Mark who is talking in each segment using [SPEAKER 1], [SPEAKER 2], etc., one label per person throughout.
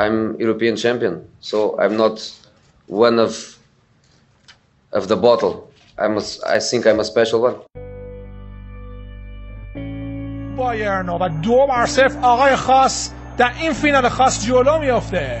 [SPEAKER 1] I'm European champion, so I'm not one of of the bottle. I'm a, I think I'm a special one.
[SPEAKER 2] بایرن و دو بر صفر آقای خاص در این فینال خاص جلو میافته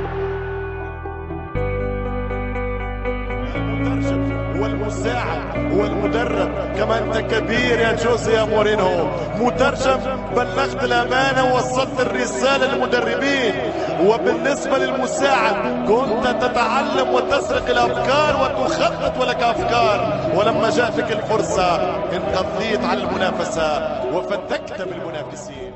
[SPEAKER 3] والمساعد والمدرب. كما أنت كبير يا جوزي يا مورينو. مترجم بلغت الأمانة ووصلت الرسالة للمدربين. وبالنسبة للمساعد كنت تتعلم وتسرق الأفكار وتخطط ولك أفكار. ولما جاءتك الفرصة انقضيت على المنافسة وفتكت بالمنافسين.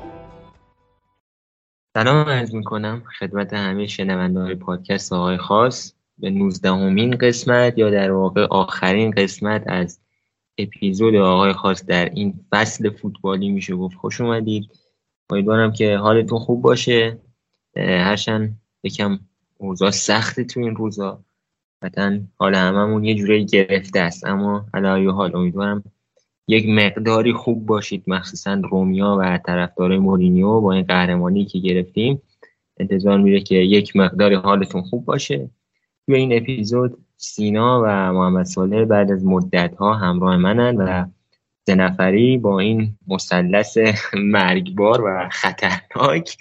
[SPEAKER 4] سلام عرض میکنم خدمت همه شنونده های پادکست آقای خاص. به نوزدهمین قسمت یا در واقع آخرین قسمت از اپیزود آقای خاص در این فصل فوتبالی میشه گفت خوش اومدید. امیدوارم که حالتون خوب باشه. هرچند یکم اوضاع سخته تو این روزا. قطعا حال هممون یه جوری گرفته است. اما علایه حال امیدوارم یک مقداری خوب باشید. مخصوصا رومیا و طرفدار مورینیو با این قهرمانی که گرفتیم. انتظار میره که یک مقداری حالتون خوب باشه. توی این اپیزود سینا و محمد صالح بعد از مدت ها همراه منن و سه نفری با این مثلث مرگبار و خطرناک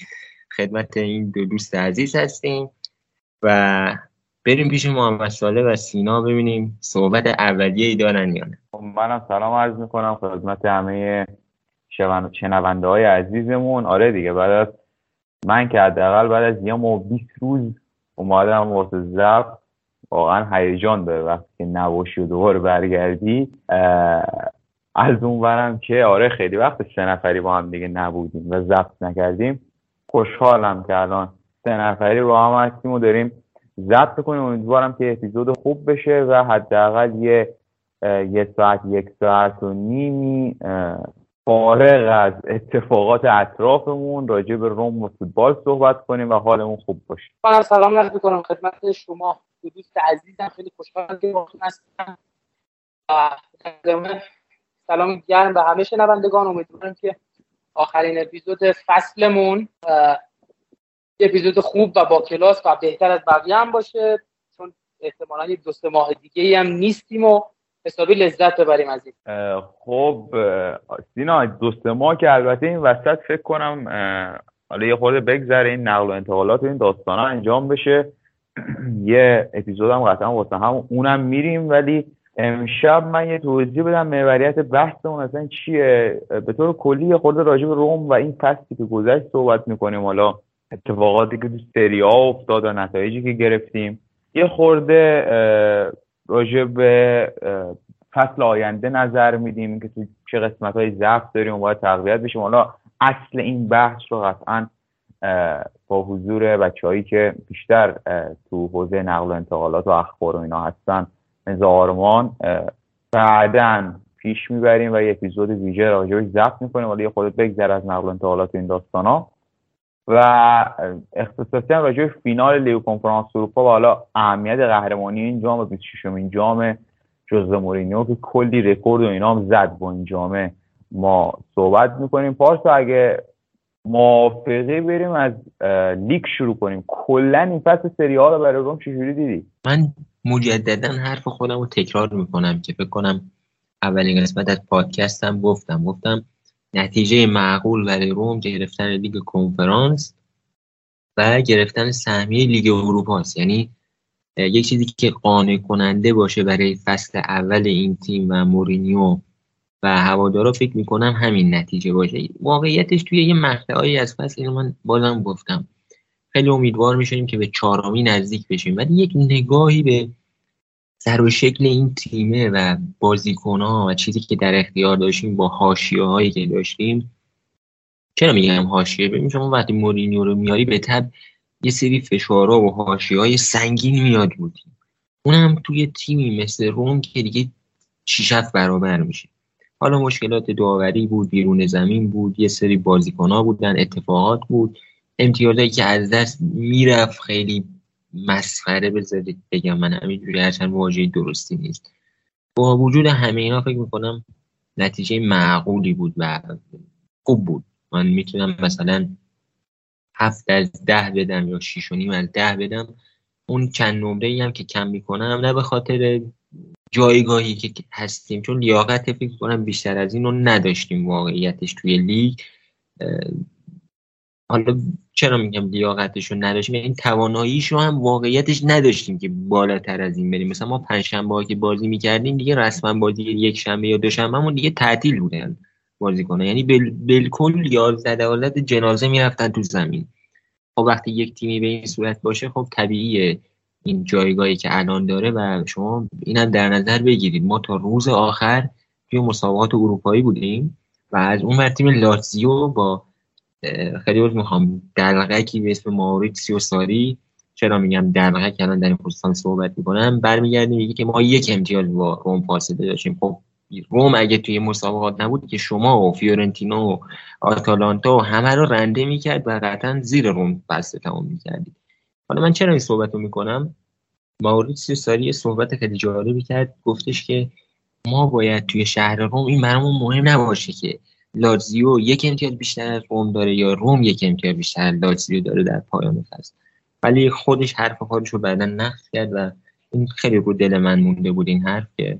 [SPEAKER 4] خدمت این دو دوست عزیز هستیم و بریم پیش محمد صالح و سینا ببینیم صحبت اولیه ای دارن یا نه.
[SPEAKER 5] خب، منم سلام عرض می‌کنم خدمت همه شنونده های عزیزمون. آره دیگه بعد از من که حداقل بعد از یه ماه 20 روز اومدم واسه زب واقعا هیجان داره وقتی که نباشی و دوباره برگردی. از اون برم که آره خیلی وقت سه نفری با هم دیگه نبودیم و ضبط نکردیم. خوشحالم که الان سه نفری با هم هستیم و داریم ضبط کنیم. امیدوارم که اپیزود خوب بشه و حداقل یه یه ساعت یک ساعت و نیمی فارغ از اتفاقات اطرافمون راجع به روم و فوتبال صحبت کنیم و حالمون خوب باشه.
[SPEAKER 6] من سلام عرض می‌کنم خدمت شما. دوست عزیزم خیلی خوشحالم که باهاتون هستم. سلام گرم به همه شنوندگان. امیدوارم که آخرین اپیزود فصلمون اپیزود خوب و با کلاس و بهتر از بقیه هم باشه. چون احتمالا یک دو ماه دیگه هم نیستیم و حسابی لذت ببریم از این
[SPEAKER 5] خب سینا دو ماه که البته این وسط فکر کنم حالا یه خورده بگذره این نقل و انتقالات و این داستان انجام بشه. یه اپیزود هم قطعا واسه هم اونم میریم. ولی امشب من یه توضیح بدم محوریت بحثمون اصلا چیه. به طور کلی یه خورده راجع به روم و این فصلی که گذشت صحبت می‌کنیم. حالا اتفاقاتی که تو سری ها افتاد و نتایجی که گرفتیم. یه خورده راجع به فصل آینده نظر میدیم که تو چه قسمت های ضعف داریم و باید تقویت بشیم. حالا اصل این بحث رو قطعا با حضور بچههایی که بیشتر تو حوزه نقل و انتقالات و اخبار و اینا هستن مثل آرمان بعدا پیش می‌بریم و یه اپیزود ویژه راجعش ضبط می‌کنیم. ولی خودت بگذر از نقل و انتقالات این داستان و اختصاصی هم راجع فینال لیگ کنفرانس اروپا و حالا اهمیت قهرمانی این جام 26 این جام ژوزه مورینیو که کلی رکورد و اینا هم زد با این جامه ما صحبت می‌کنیم. پارسا اگه موافقه بریم از لیگ شروع کنیم. کلا این فصل سری ها رو برای روم چجوری دیدی؟
[SPEAKER 4] من مجددا حرف خودم رو تکرار می‌کنم که فکر کنم اولین قسمت از پادکستم گفتم. گفتم نتیجه معقول برای روم گرفتن لیگ کنفرانس و گرفتن سهمیه لیگ اروپا است. یعنی یک چیزی که قانع کننده باشه برای فصل اول این تیم و مورینیو و هوادارا فکر می‌کنم همین نتیجه باشه. واقعیتش توی یه مقطعی از فصل اینو من بازم گفتم. خیلی امیدوار میشونیم که به چهارمی نزدیک بشیم. ولی یک نگاهی به سر و شکل این تیمه و ها و چیزی که در اختیار داشتیم با حاشیه هایی که داشتیم چرا میگم حاشیه؟ ببین شما وقتی مورینیو رو میاری به تب یه سری فشارها و حاشیه های سنگین میاد بودیم اونم توی تیمی مثل روم که دیگه شیشت برابر میشه. حالا مشکلات داوری بود بیرون زمین بود یه سری بازیکن ها بودن اتفاقات بود. امتیازایی که از دست می‌رفت خیلی مسخره بذارید بگم. من همینجوری هرچند واژه درستی نیست. با وجود همه اینا فکر می‌کنم نتیجه معقولی بود و خوب بود. من می‌تونم مثلا هفت از ده بدم یا شیش و نیم از ده بدم. اون چند نمره ای که کم می‌کنم نه به خاطر جایگاهی که هستیم چون لیاقت فکر کنم بیشتر از این رو نداشتیم واقعیتش توی لیگ. حالا چرا میگم لیاقتش رو نداشتیم؟ این تواناییش رو هم واقعیتش نداشتیم که بالاتر از این بریم. مثلا ما پنجشنبه که بازی می‌کردیم دیگه رسما بازی یک شنبه یا دوشنبه دیگه تعطیل بودن کنه یعنی بالکل یازده دوازده جنازه می‌رفتن تو زمین. خب وقتی یک تیمی به این صورت باشه خب طبیعیه این جایگاهی که الان داره و شما اینم در نظر بگیرید. ما تا روز آخر توی مسابقات اروپایی بودیم و از اون تیم لاتزیو با خیلی روز می‌خوام. دلغکی به اسم ماوریتسیو ساری چرا میگم دلغک؟ الان در این خصوصان صحبت می‌کنم. برمیگردیم میگه که ما یک امتیاز با روم فاصله داشتیم. خب روم اگه توی مسابقات نبود که شما و فیورنتینا و آتالانتا و همه رو رنده می‌کرد و قطعا زیر روم بسته تمام می‌کردید. حالا من چرا این صحبت رو می‌کنم؟ ماوریتسیو ساری صحبت خیلی جالبی کرد. گفتش که ما باید توی شهر روم این برامون مهم نباشه که لاتزیو یک امتیاز بیشتر از روم داره یا روم یک امتیاز بیشتر از لاتزیو داره در پایان فصل. ولی خودش حرف خودش رو بعدا نقد کرد و این خیلی رو دل من مونده بود این حرف که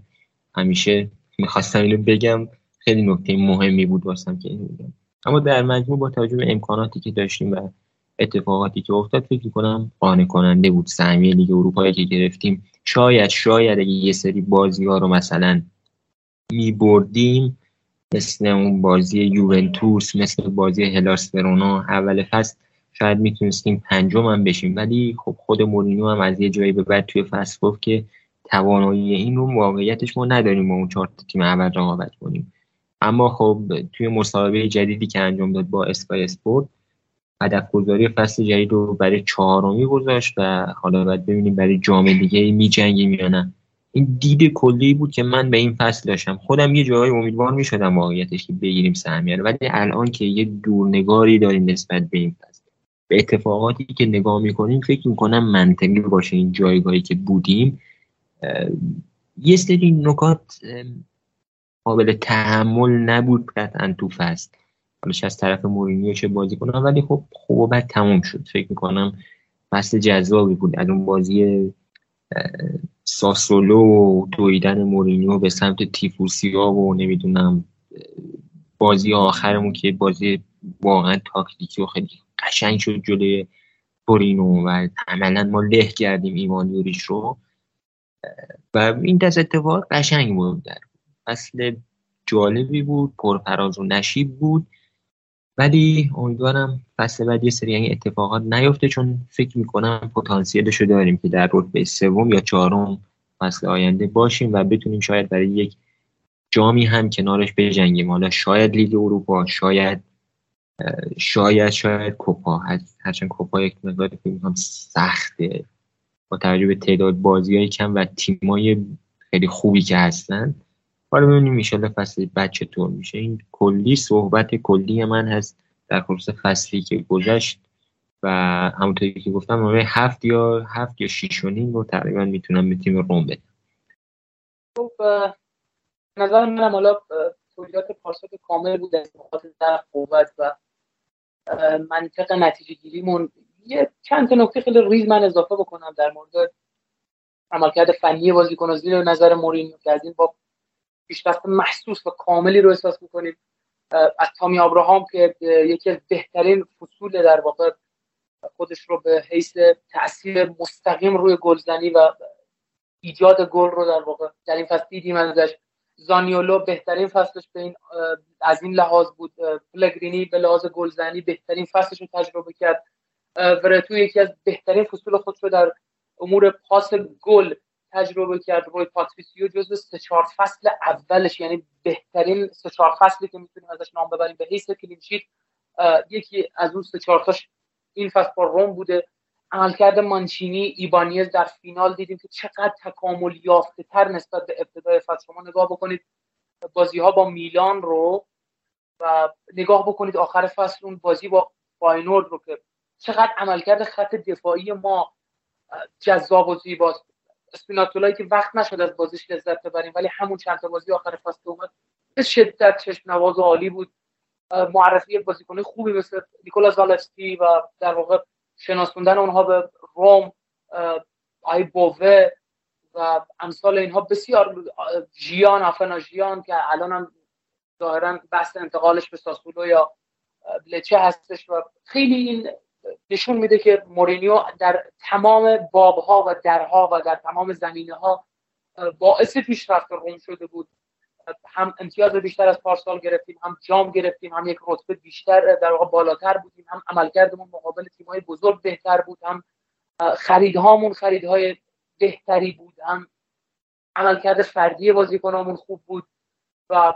[SPEAKER 4] همیشه می‌خواستم اینو بگم. خیلی نکته مهمی بود واسم که اینو بگم. اما در مجموع با توجه به امکاناتی که داشتیم و اتفاقاتی که افتاد فکر کنم قانع کننده بود. سهمیه لیگ اروپایی که گرفتیم شاید شاید یه سری بازی ها رو مثلا می بردیم مثل اون بازی یوونتوس مثل بازی هلاس ورونا اول فصل شاید می‌تونستیم پنجم هم بشیم. ولی خب خود مورینیو هم از یه جایی به بعد توی فصل گفت که توانایی این رو واقعیتش ما نداریم با اون چهار تیم اول رقابت کنیم. اما خب توی مسابقه جدیدی که انجام داد با اسپای اسپورت هدف گذاری فصل جدید رو برای چهارمی گذاشت و حالا باید ببینیم برای جام دیگه می جنگیم یا نه. این دید کلی بود که من به این فصل داشتم. خودم یه جایی امیدوار می شدم واقعیتش که بگیریم سهمیه ولی الان که یه دورنگاری داریم نسبت به این فصل. به اتفاقاتی که نگاه می‌کنیم فکر می‌کنم منطقی باشه این جایگاهی که بودیم. یه سری نکات قابل تحمل نبود قطعا تو فصل. حالا از طرف مورینیو چه بازی کنم ولی خب خوب بعد تموم شد. فکر می‌کنم فصل جذابی بود. از اون بازی ساسولو و دویدن مورینیو به سمت تیفوسیا و نمی‌دونم بازی آخرمون که بازی واقعا تاکتیکی و خیلی قشنگ شد جلوی تورینو و عملا ما له کردیم ایمان یوریش رو. و این دست اتفاق قشنگ بود. در فصل جالبی بود پرفراز و نشیب بود. ولی امیدوارم فصل بعد یه سری این اتفاقات نیفته چون فکر می‌کنم پتانسیلش رو داریم که در رتبه سوم یا چهارم فصل آینده باشیم و بتونیم شاید برای یک جامی هم کنارش بجنگیم. حالا شاید لیگ اروپا شاید شاید شاید کوپا. هرچند کوپا یک مقدار فکر سخته. با توجه به تعداد بازی های کم و تیمای خیلی خوبی که هستن حالا ببینیم میشاله فصل بعد چطور میشه. این کلی صحبت کلی من هست در خصوص فصلی که گذشت و همونطوری که گفتم ما هفت یا هفت یا شیش و نیم رو تقریبا می‌تونم به تیم روم بدم.
[SPEAKER 6] خب نظر منم حالا تولیدات پاسات کامل بود در قوت و منطق نتیجه گیریمون یه چند تا نکته خیلی ریز من اضافه بکنم در مورد عملکرد فنی بازیکن زیر نظر مورینیو که از این با پیشرفت محسوس و کاملی رو احساس می‌کنیم. از تامی آبراهام که یکی از بهترین فصول در واقع خودش رو به حیث تاثیر مستقیم روی گلزنی و ایجاد گل رو در واقع در این فصل دیدیم ازش. زانیولو بهترین فصلش به این از این لحاظ بود. پلگرینی به لحاظ گلزنی بهترین فصلش رو تجربه کرد. ورتوت یکی از بهترین فصول خودش رو در امر پاس گل تجربه کرد روی پاتریسیو جزو سه چهار فصل اولش یعنی بهترین سه چهار فصلی که می‌تونیم ازش نام ببریم به حیث clean sheet یکی از اون سه چهار تاش این فصل با روم بوده. عملکرد مانچینی ایبانیز در فینال دیدیم که چقدر تکامل یافته تر نسبت به ابتدای فصل. شما نگاه بکنید بازی ها با میلان رو و نگاه بکنید آخر فصل اون بازی با فاینورد رو که چقدر عملکرد خط دفاعی ما جذاب و زیباست. اسپیناتولایی که وقت نشد از بازیش لذت ببریم ولی همون چند تا بازی آخر فصل اومد به شدت چشم نواز و عالی بود. معرفی بازیکن خوبی مثل نیکولا زالسکی و در واقع شناسوندن اونها به روم آی بوه و امثال اینها بسیار جیان آفنا جیان که الان هم ظاهرا بحث انتقالش به ساسولو یا لچه هستش و خیلی این نشون میده که مورینیو در تمام بابها و درها و در تمام زمینه ها باعث پیشرفت روم شده بود. هم امتیاز بیشتر از پارسال گرفتیم هم جام گرفتیم هم یک رتبه بیشتر در واقع بالاتر بودیم هم عملکردمون مقابل تیم‌های بزرگ بهتر بود هم خریدهامون خریدهای بهتری بود هم عملکرد فردی بازیکنامون خوب بود و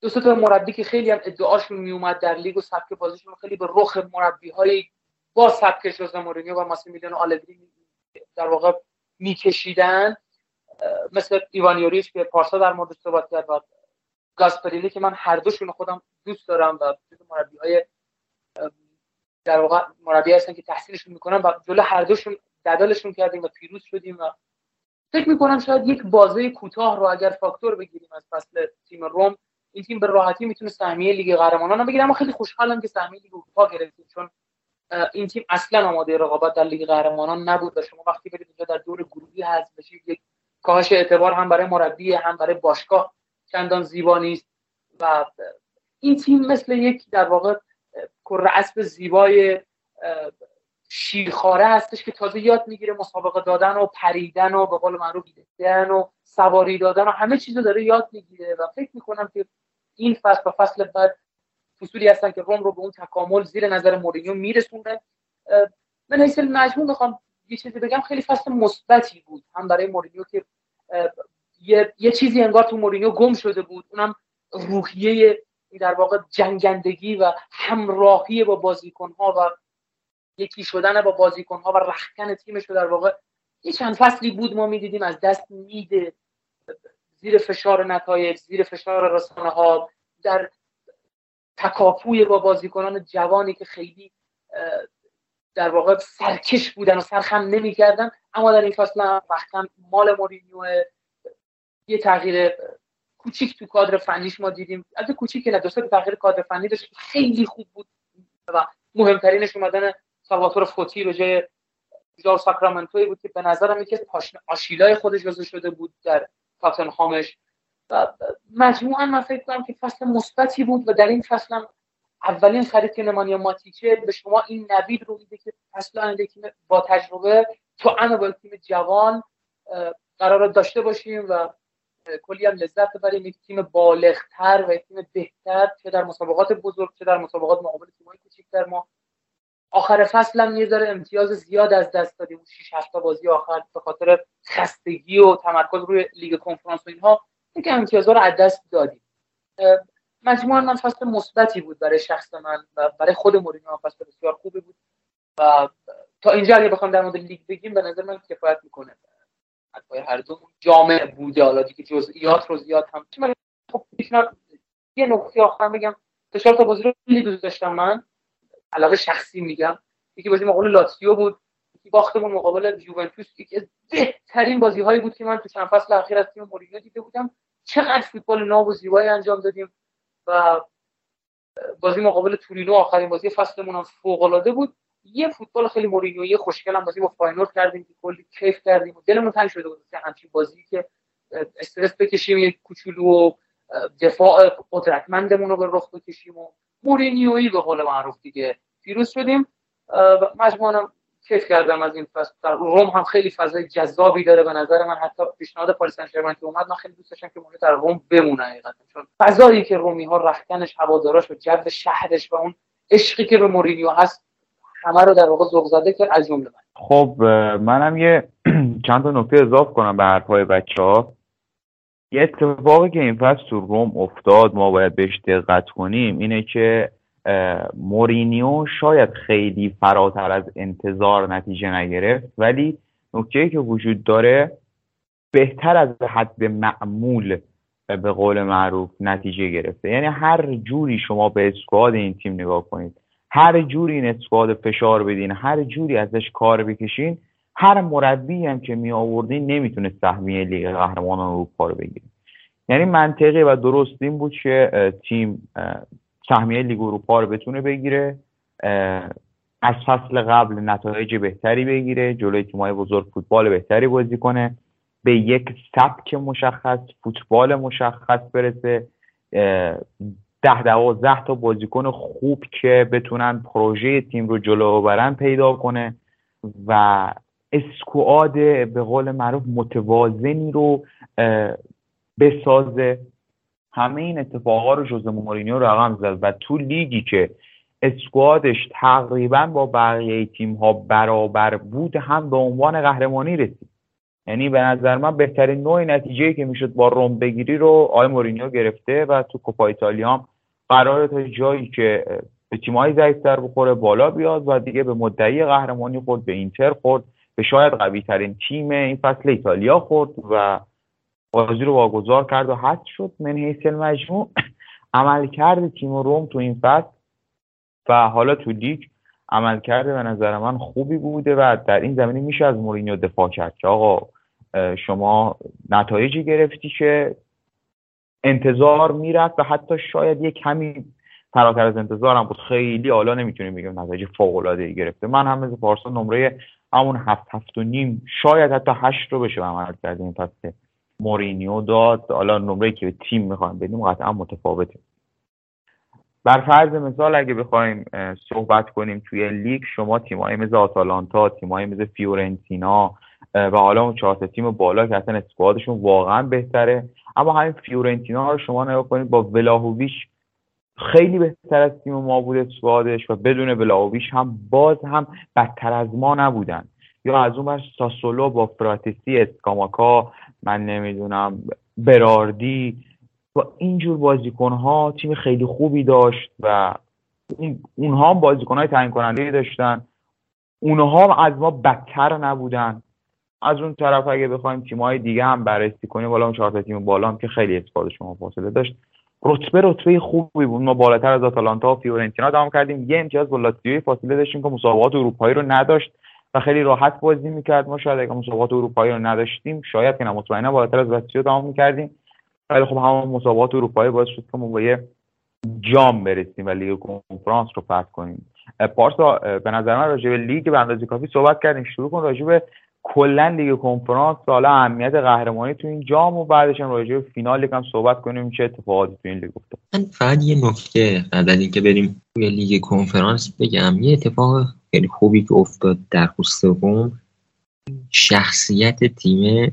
[SPEAKER 6] دو تا مربی که خیلی هم ادعاشون میومد در لیگ و سبک بازیشون خیلی به رخ مربی های با سبک جوز مورینیو و ماسیمیلیانو آلگری در واقع میکشیدن. مثل ایوان یوریش که پارسا در مورد صحبت کرد و گاسپریلی که من هر دوشون خودم دوست دارم و مربی های در واقع مربی هستن که تحصیلشون می‌کنم و جلو هر دوشون ددالشون کردیم و پیروز شدیم و فکر می‌کنم شاید یک بازه کوتاه رو اگر فاکتور بگیریم از فصل تیم روم این تیم به راحتی می‌تونه سهمیه لیگ قهرمانان بگیره اما خیلی خوشحالم که سهمیه لیگ اروپا گرفتیم چون این تیم اصلا آماده رقابت در لیگ قهرمانان نبود و شما وقتی برید اونجا در دور گروهی هست بشید یک کاهش اعتبار هم برای مربی هم برای باشگاه چندان زیبا نیست و این تیم مثل یک در واقع کره اسب زیبای شیرخواره هستش که تازه یاد می‌گیره مسابقه دادن و پریدن و به قول معروف دیدن و سواری دادن و همه چیزو داره یاد می‌گیره و فکر می‌کنم که این فصل و فصل بعد فصولی هستن که روم رو به اون تکامل زیر نظر مورینیو میرسونه. من حیث مجموع می‌خوام یه چیزی بگم. خیلی فصل مثبتی بود. هم برای مورینیو که یه،, یه چیزی انگار تو مورینیو گم شده بود. اونم روحیه در واقع جنگندگی و همراهی با بازیکنها و یکی شدن با بازیکنها و رختکن تیمش رو در واقع یه چند فصلی بود ما می‌دیدیم از دست میده. زیر فشار نتایج زیر فشار رسانه ها در تکاپوی با بازیکنان جوانی که خیلی در واقع سرکش بودن و سرخم نمی‌کردن. اما در این فصل هم مال مورینیو یه تغییر کوچیک تو کادر فنیش ما دیدیم. از کوچیک نه دو تغییر کادر فنی داشت. خیلی خوب بود و مهمترینش اومدن سالواتور فوتی به جای جار ساکرامنتوی بود که به نظرم یکی آشیلای خودش جزو شده بود در هامش و مجموعا من فکر کنم که فصل مثبتی بود و در این فصل هم اولین خرید که نمانیا ماتیچه به شما این نوید رو میده که فصل آینده تیم با تجربه تو با تیم جوان قرار داشته باشیم و کلی هم لذت ببریم. یک تیم بالغتر و تیم بهتر چه در مسابقات بزرگ چه در مسابقات مقابل تیم‌های کوچیک‌تر ما آخر فصل هم یه ذره امتیاز زیاد از دست دادیم. 6 7 بازی آخر به خاطر خستگی و تمرکز روی لیگ کنفرانس و اینها که امتیازها رو از دست دادیم. مجموعا من فصل مثبتی بود برای شخص من و برای خود مورینیو فصل بسیار خوبی بود. و تا اینجا اگه بخوام در مورد لیگ بگیم به نظر من کفایت می‌کنه. حتی هر دو جامع بوده. حالا دیگه جزئیات رو زیاد هم خب یه نکته آخر بگم. تا تا بازی رو دوست داشتم من. علاقه شخصی میگم. یکی بازی مقابل لاتسیو بود یکی باختمون مقابل یوونتوس. یکی از بهترین بازی هایی بود که من تو چند فصل اخیر از تیم مورینیو دیده بودم. چقدر فوتبال ناب و زیبایی انجام دادیم و بازی مقابل تورینو آخرین بازی فصلمون هم فوق العاده بود. یه فوتبال خیلی مورینیویی خوشگل هم بازی با فاینورد کردیم که کلی کیف کردیم و دلمون تنگ شده بود. که همچین بازی که استرس بکشیم یک کوچولو و دفاع قدرتمندمون رو به رخ بکشیم و مورینیویی به قول معروف دیگه. پیروز شدیم مجموعا کیف کردم از این فصل روم هم خیلی فضای جذابی داره به نظر من. حتی پیشنهاد پاری سن که اومد من خیلی دوست داشتم که مورینیو در روم بمونه حقیقتا. چون فضایی که رومی ها ریختنش هواداراش و جو شهرش و اون عشقی که به مورینیو هست همه رو در واقع ذوق زده کرد از جمله من.
[SPEAKER 5] خب منم یه چند تا نکته اضافه کنم به حرفای بچه ها یه اتفاقی که این فصل تو روم افتاد ما باید بهش دقت کنیم اینه که مورینیو شاید خیلی فراتر از انتظار نتیجه نگرفت ولی نکته که وجود داره بهتر از حد معمول به قول معروف نتیجه گرفته. یعنی هر جوری شما به اسکواد این تیم نگاه کنید هر جوری این اسکواد فشار بدین هر جوری ازش کار بکشین هر مربی هم که می آوردین نمی‌تونه سهمیه لیگ قهرمانان اروپا رو بگیره یعنی منطقی و درست این بود که تیم سهمیه لیگ اروپا رو بتونه بگیره از فصل قبل نتایج بهتری بگیره جلوی تیم‌های بزرگ فوتبال بهتری بازی کنه به یک سبک مشخص فوتبال مشخص برسه ده دوازده تا بازیکن خوب که بتونن پروژه تیم رو جلو ببرن پیدا کنه و اسکواد به قول معروف متوازنی رو بسازه. همه این اتفاقا رو جوز مورینیو رقم زد و تو لیگی که اسکوادش تقریبا با بقیه تیم ها برابر بود هم به عنوان قهرمانی رسید. یعنی به نظر من بهترین نوع نتیجه که می‌شد با روم بگیری رو آی مورینیو گرفته و تو کوپا ایتالیا هم قرار تا جایی که به تیمایی ضعیفتر بخوره بالا بیاد و دیگه به مدعی قهرمانی خورد به اینتر خورد. به شاید قوی ترین تیم این فصل ایتالیا خورد و بازی رو واگذار کرد و حد شد من حیث مجموع عمل کرد تیم روم تو این فصل و حالا تو لیگ عمل کرده به نظر من خوبی بوده و در این زمینه میشه از مورینیو دفاع کرد که آقا شما نتایجی گرفتی که انتظار می‌رفت و حتی شاید یک کمی فراتر از انتظارم بود. خیلی حالا نمی‌تونیم بگیم نتایج فوق العاده ای گرفته. من هم مثل پارسا نمره همون هفت هفت و نیم شاید حتی هشت رو به عملکرد این فصل مورینیو داد. حالا نمره که به تیم می‌خوایم بدیم قطعا متفاوته. بر فرض مثال اگه بخوایم صحبت کنیم توی لیگ شما تیمایی مثل آتالانتا تیمایی مثل فیورنتینا و حالا اون چهار تیم بالا که اصلا اسکوادشون واقعا بهتره. اما همین فیورنتینا رو شما نگاه کنید با ولاهویش خیلی بهتر از تیم ما بود اسکوادش و بدون ولاهویش هم باز هم بدتر از ما نبودن. یا از اون بر ساسولو با فراتسی اسکاماکا من نمی‌دونم براردی و اینجور بازیکن ها تیم خیلی خوبی داشت و اونها هم بازیکن های تعیین کننده داشتن. اونها هم از ما بدتر نبودن. از اون طرف اگه بخوایم تیم‌های دیگه هم بررسی کنیم بالا اون چهار تیم بالا هم که خیلی اسکواد شما فاصله داشت. رتبه رتبه خوبی بود. ما بالاتر از آتالانتا و فیورنتینا دام کردیم. یه امتیاز با لاتزیو فاصله داشتیم که مسابقات اروپایی رو نداشت و خیلی راحت بازی می‌کرد. ما شاید اگه مسابقات اروپایی رو نداشتیم شاید که نه بالاتر از لاتزیو دام می‌کردیم. ولی خب همون مسابقات اروپایی باعث شد که ما با یه جام برسیم و لیگ کنفرانس رو فتح کنیم. پارسا به نظر من راجع به لیگ به اندازه کافی صحبت کردیم. شروع کن راجع به کلا لیگ کنفرانس حالا اهمیت قهرمانی تو این جام و بعدش هم راجع به فینال یکم صحبت کنیم چه اتفاقاتی تو این لیگ افتاد.
[SPEAKER 4] من فقط یه نکته قبل اینکه بریم توی لیگ کنفرانس بگم یه اتفاق خیلی خوبی که افتاد در روم شخصیت تیم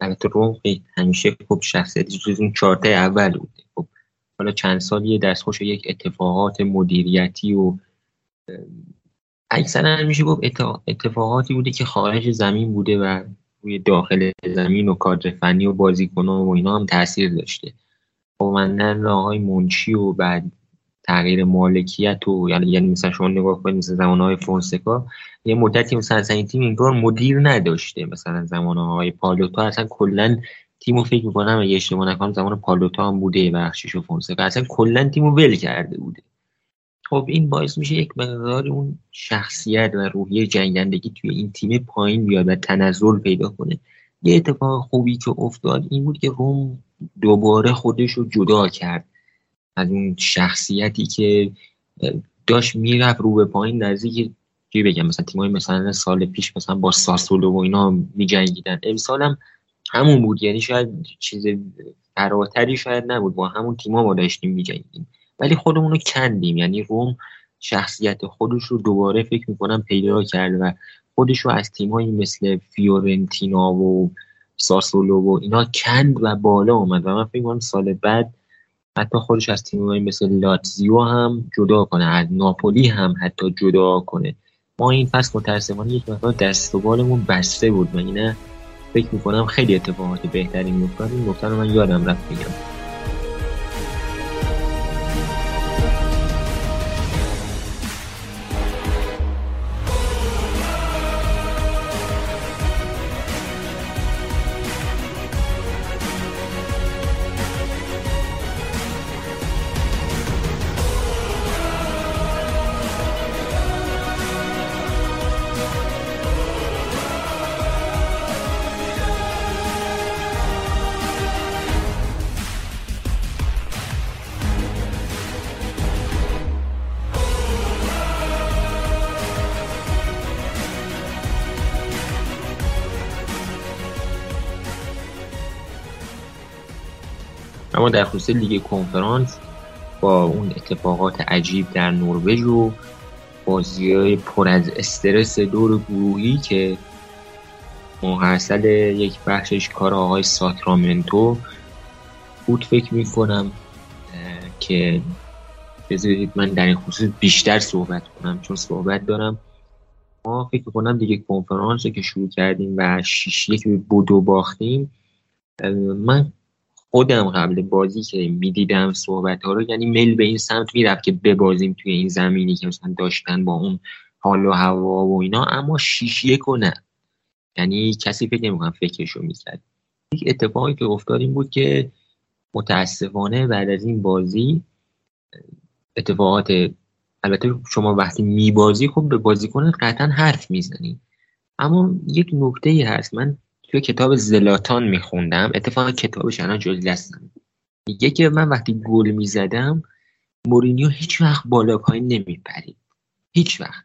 [SPEAKER 4] البته روم همیشه خوب شخصیتی جز اون چارته اول بوده خب حالا چند سال یه دستخوش یک اتفاقات مدیریتی و اکثرا میشه گفت اتفاقاتی بوده که خارج زمین بوده و روی داخل زمین و کادر فنی و بازیکنان و اینا هم تاثیر داشته. خب من آقای منشی و بعد تغییر مالکیت و یعنی یعنی مثلا شما نگاه کنید مثل زمان های فونسکا یه مدتی مثلا این تیم انگار مدیر نداشته. مثلا زمان های پالوتا اصلا کلا تیمو فکر می‌کنم اگه اشتباه نکنم زمان پالوتا هم بوده بخشش و فونسکا. اصلا کلا تیمو ول کرده بوده. خب این باعث میشه یک مقدار اون شخصیت و روحیه جنگندگی توی این تیم پایین بیاد و تنزل پیدا کنه. یه اتفاق خوبی که افتاد این بود که روم دوباره خودش رو جدا کرد از اون شخصیتی که داشت می‌رفت رو به پایین نزدیک چی بگم مثلا تیمای مثلا سال پیش مثلا با ساسولو و اینا میجنگیدن. امسال هم همون بود یعنی شاید چیز فراتری شاید نبود. با همون تیما ما داشتیم میجنگیدیم. ولی خودمون رو کندیم. یعنی روم شخصیت خودش رو دوباره فکر می‌کنم پیدا کرد و خودش رو از تیمایی مثل فیورنتینا و ساسولو و اینا کند و بالا اومد. و من فکر کنم سال بعد حتی خودش از تیمایی مثل لاتزیو هم جدا کنه. از ناپولی هم حتی جدا کنه. ما این فصل متاسفانه یک مقدار دست و بالمون بسته بود. و اینه فکر می‌کنم خیلی اتفاقات بهتری میفتاد این نکته من یادم رفت بگم. اما در خصوص لیگ کنفرانس با اون اتفاقات عجیب در نروژ و بازی های پر از استرس دور گروهی که محصل یک بخشش کار آقای ساکرامنتو بود فکر می‌کنم که بذارید من در این خصوص بیشتر صحبت کنم چون صحبت دارم. ما فکر کنم دیگه کنفرانس که شروع کردیم و شیش یک بودو باختیم من خودم قبل بازی که می‌دیدم صحبت ها رو یعنی میل به این سمت می‌رفت که ببازیم توی این زمینی که مثلا داشتن با اون حال و هوا و اینا اما شیش یک نه. یعنی کسی فکر نمی‌کنم فکرشو می‌کرد. یک اتفاقی که افتاد این بود که متاسفانه بعد از این بازی اتفاقات البته شما وقتی میبازی خب به بازیکن قطعا حرف می‌زنی. اما یک نکته ای هست. من توی کتاب زلاتان میخوندم. اتفاقا کتابش الان جلوی دستم میگه که من وقتی گل می‌زدم مورینیو هیچ وقت بالا پایین نمیپرید. هیچ وقت.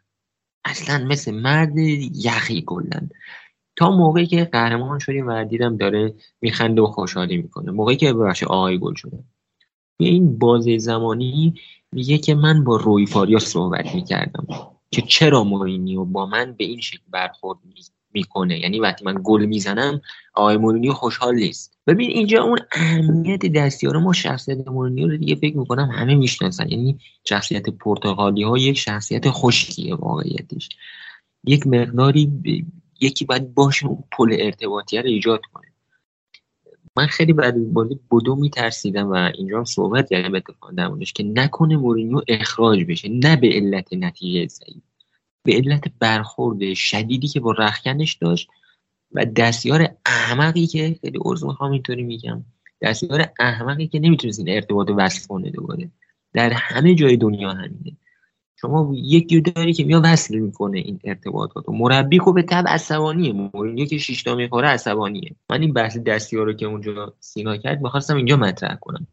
[SPEAKER 4] اصلا مثل مرد یخی گلن تا موقعی که قهرمان شدیم و دیدم داره میخنده و خوشحالی می‌کنه. موقعی که ببخش آقای گل شده. این بازه زمانی میگه که من با روی فاریا صحبت می‌کردم که چرا مورینیو با من به این شکل برخورد می‌کنه. یعنی وقتی من گل می‌زنم آقای مورینیو خوشحال نیست. ببین اینجا اون اهمیت دستیار ما شخصیت مورینیو رو دیگه فکر می‌کنم همه می‌شناسن. یعنی شخصیت پرتغالی ها یک شخصیت خشکیه واقعیتش. یک مقداری یکی باید باشه اون پل ارتباطی رو ایجاد کنه. من خیلی بعد بازی بدو میترسیدم و اینجا هم صحبت کردم اتفاقا در که نکنه مورینیو اخراج بشه. نه به علت نتیجه ضعیف. به علت برخورد شدیدی که با رخکنش داشت و دستیار احمقی که خیلی عرض می‌خوام اینطوری میگم دستیار احمقی که نمی‌تونست این ارتباط وصل کنه دوباره. در همه جای دنیا همینه. شما یکی داری که میاد وصل می‌کنه این ارتباطات و مربی به تب عصبانیه. مورینیو که شیشتا می‌خوره عصبانیه. من این بحث دستیار رو که اونجا سینا کرد می‌خواستم اینجا مطرح کنم.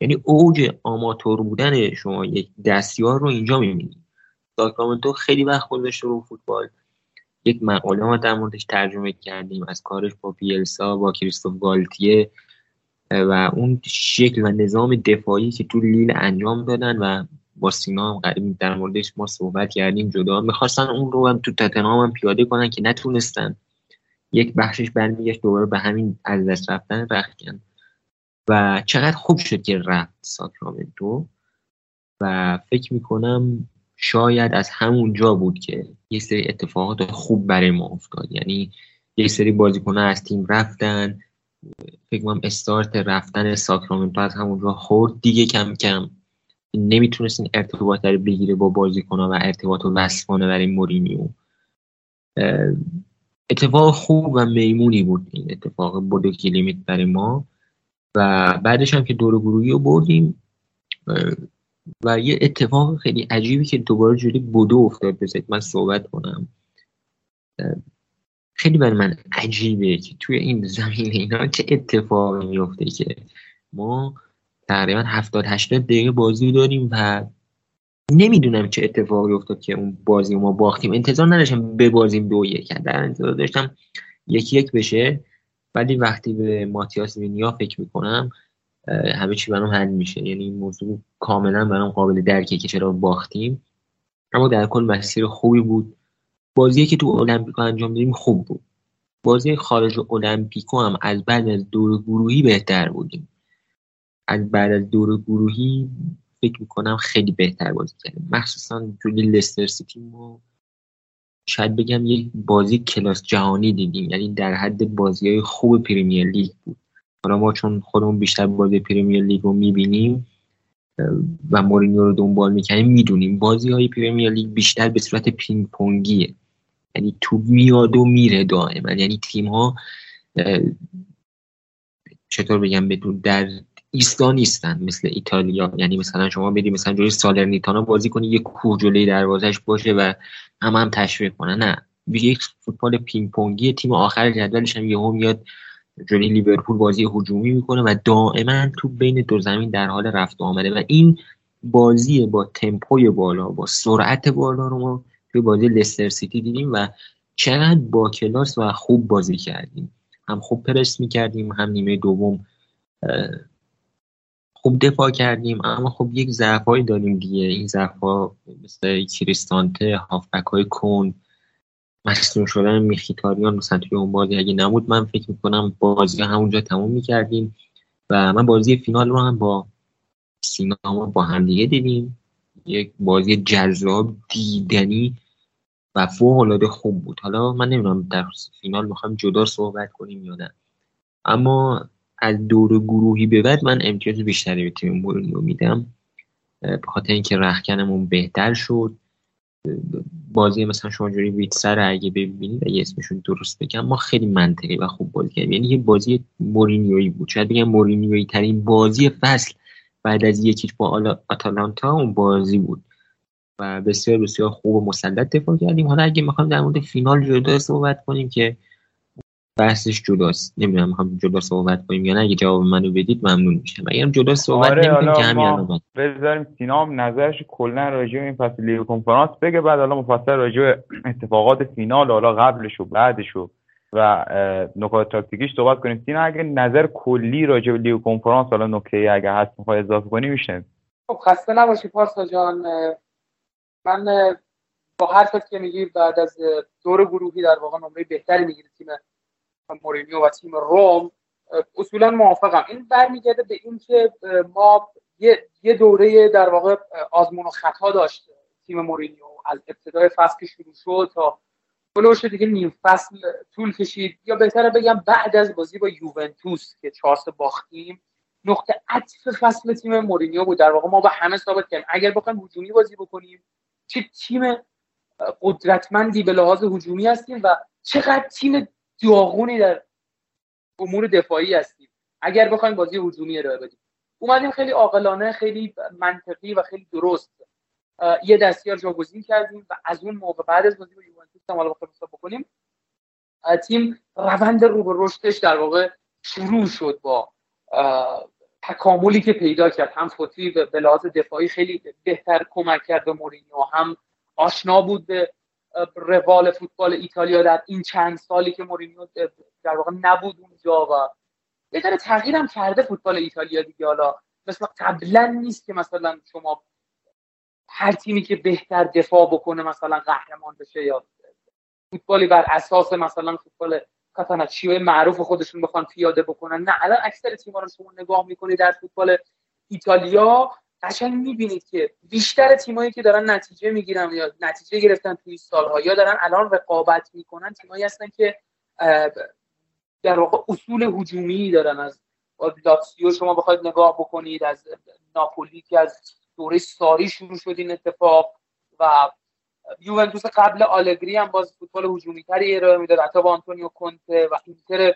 [SPEAKER 4] یعنی اوج آماتور بودن شما یک دستیار رو اینجا می‌بینید ساکرامنتو خیلی وقت گذاشته رو فوتبال. یک مقاله ما در موردش ترجمه کردیم از کارش با بیلسا با کریستوف گالتیه و اون شکل و نظام دفاعی که تو لیل انجام دادن و با سینا هم در موردش ما صحبت کردیم جدا می‌خواستن اون رو هم تو تتنام هم پیاده کنن که نتونستن. یک بخشش برمیگشت دوباره به همین از دست رفتن رختکن و چقدر خوب شد که رفت ساکرامنتو. و فکر می‌کنم شاید از همون جا بود که یه سری اتفاقات خوب برای ما افتاد. یعنی یه سری بازیکنان از تیم رفتن فکر کنم استارت رفتن ساکرامنتو از همونجا خورد. دیگه کم کم نمی‌تونست این ارتباط رو بگیره با بازیکنان و ارتباط رو وصل کنه برای مورینیو. اتفاق خوب و میمونی بود این اتفاق بودو کلیمیت برای ما. و بعدش هم که دور گروهی رو بردیم و یه اتفاق خیلی عجیبی که دوباره جوری بودو افتاد بذارید من صحبت کنم. خیلی برای من عجیبه که توی این زمین اینا چه اتفاقی میفته که ما تقریبا 70 80 دقیقه بازی داریم و نمی‌دونم چه اتفاقی افتاد که اون بازی ما باختیم. انتظار نداشتم ببازیم دو یک در انتظار داشتم یکی یک بشه. ولی وقتی به ماتیاس وینیا فکر می‌کنم همه چی برام حل میشه. یعنی این موضوع کاملا برام قابل درکه که چرا باختیم. اما در کل مسیر خوبی بود. بازی که تو المپیکو انجام دادیم خوب بود. بازی خارج المپیکو هم از بعد از دور گروهی بهتر بودیم. از بعد از دور گروهی فکر می‌کنم خیلی بهتر بازی کردیم. مخصوصا توی لستر سیتی ما شاید بگم یک بازی کلاس جهانی دیدیم. یعنی در حد بازی های خوب پریمیر لیگ بود. حالا ما چون خودمون بیشتر بازی پریمیر لیگ رو می‌بینیم و مورینیو رو دنبال می‌کنیم می‌دونیم بازی های پریمیر لیگ بیشتر به صورت پینگ پونگیه. یعنی تو میاد و میره دائما. یعنی تیم ها چطور بگم بدون در ایستا نیستن مثل ایتالیا. یعنی مثلا شما برید مثلا جلوی سالرنیتانا بازی کنی یه کوه جلوی دروازش باشه و هم هم تشویق کنه نه. یک فوتبال پینگ پونگی تیم آخر جدولش هم یهو میاد جلوی لیورپول بازی هجومی می‌کنه و دائما تو بین دو زمین در حال رفت آمده و این بازی با تمپوی بالا با سرعت بالا رو ما توی بازی لستر سیتی دیدیم و چقدر با کلاس و خوب بازی کردیم. هم خوب پرس می‌کردیم هم نیمه دوم خوب دفاع کردیم اما خب یک ضعفهایی داریم دیگه. این ضعفها مثل کریستانته هافبک های کن مصدوم شدن میخیتاریان مثلا توی اون بازی اگه نبود من فکر می‌کنم بازی همونجا تموم می‌کردیم و من بازی فینال رو هم با سینما با همدیگه دیدیم. یک بازی جذاب دیدنی و فوق العاده خوب بود. حالا من نمی‌دونم در فینال می‌خوایم جدا صحبت کنیم یا نه. اما از دور گروهی به بعد من امتیاز بیشتری به تیم مورینیو میدم. به خاطر اینکه رخکنمون بهتر شد. بازی مثلا شما جوری ویتسر اگه ببینید اگه اسمشون درست بگم ما خیلی منطقی و خوب بازی کردیم. یعنی یه بازی مورینیویی بود. شاید بگم مورینیویی ترین بازی فصل بعد از یکیش با آتالانتا اون بازی بود. و بسیار بسیار خوب و مسلط دفاع کردیم. حالا اگه می‌خوایم در مورد فینال جدا صحبت کنیم که بحثش جداست. نمی‌دونم می‌خوام جدا صحبت کنیم یا نه. اگه جواب منو بدید ممنون میشم. اگه جدا صحبت آره نمی‌کنیم که همین
[SPEAKER 5] بذاریم سینام نظرش کلا راجع این فصل لیگ کنفرانس بگه. بعد حالا مفصل راجع اتفاقات فینال حالا قبلش و بعدش و نکات تاکتیکیش صحبت کنیم. سینا اگه نظر کلی راجع به لیگ کنفرانس حالا نکته اگه هست می‌خوای اضافه کنی میشه
[SPEAKER 6] خب خسته نباشی پارسا جان. من با هر که میگی بعد از دور گروهی در واقع نمره بهتری می‌گیره تیم مورینیو و تیم روم اصولا موافقم. این برمیگرده به اینکه ما یه, یه دوره در واقع آزمون و خطا داشت تیم مورینیو از ابتدای فصل که شروع شد تا بلوش دیگه نیم فصل طول کشید. یا بهتره بگم بعد از بازی با یوونتوس که چهار باختیم نقطه عطف فصل تیم مورینیو بود. در واقع ما با همه ثابت کردیم. اگر بخوایم هجومی بازی بکنیم چه تیم قدرتمندی به لحاظ هجومی هستیم و چقدر تیم داغونی در امور دفاعی هستیم. اگر بخوایم بازی هجومی ارائه بدیم. اومدیم خیلی عاقلانه خیلی منطقی و خیلی درست. یه دستیار جاگزین کردیم و از اون موقع بعد از بازی با یوونتوس هم حالا بکنیم تیم روند رو به رشدش در واقع شروع شد با تکاملی که پیدا کرد. هم فوتی به لحاظ دفاعی خیلی بهتر کمک کرد به مورینیو هم آشنا بود به روال فوتبال ایتالیا در این چند سالی که مورینیو در واقع نبود اونجا و یه ذره تغییر هم کرده فوتبال ایتالیا دیگه. حالا مثلا قبلا نیست که مثلا شما هر تیمی که بهتر دفاع بکنه مثلا قهرمان بشه یا فوتبالی بر اساس مثلا فوتبال کاتاناچیو معروف خودشون بخوان پیاده بکنن. نه الان اکثر تیم‌ها رو شما نگاه می‌کنید در فوتبال ایتالیا قشنگ می‌بینید که بیشتر تیمایی که دارن نتیجه می‌گیرن یا نتیجه گرفتن توی سالها یا دارن الان رقابت می‌کنن تیمایی هستن که در واقع اصول هجومی دارن. از لاتسیو شما بخواید نگاه بکنید از ناپولی که از دوره ساری شروع شد این اتفاق و یوونتوس قبل آلگری هم باز فوتبال هجومی تری ارائه می‌داد. حتی با آنتونیو کونته و اینتر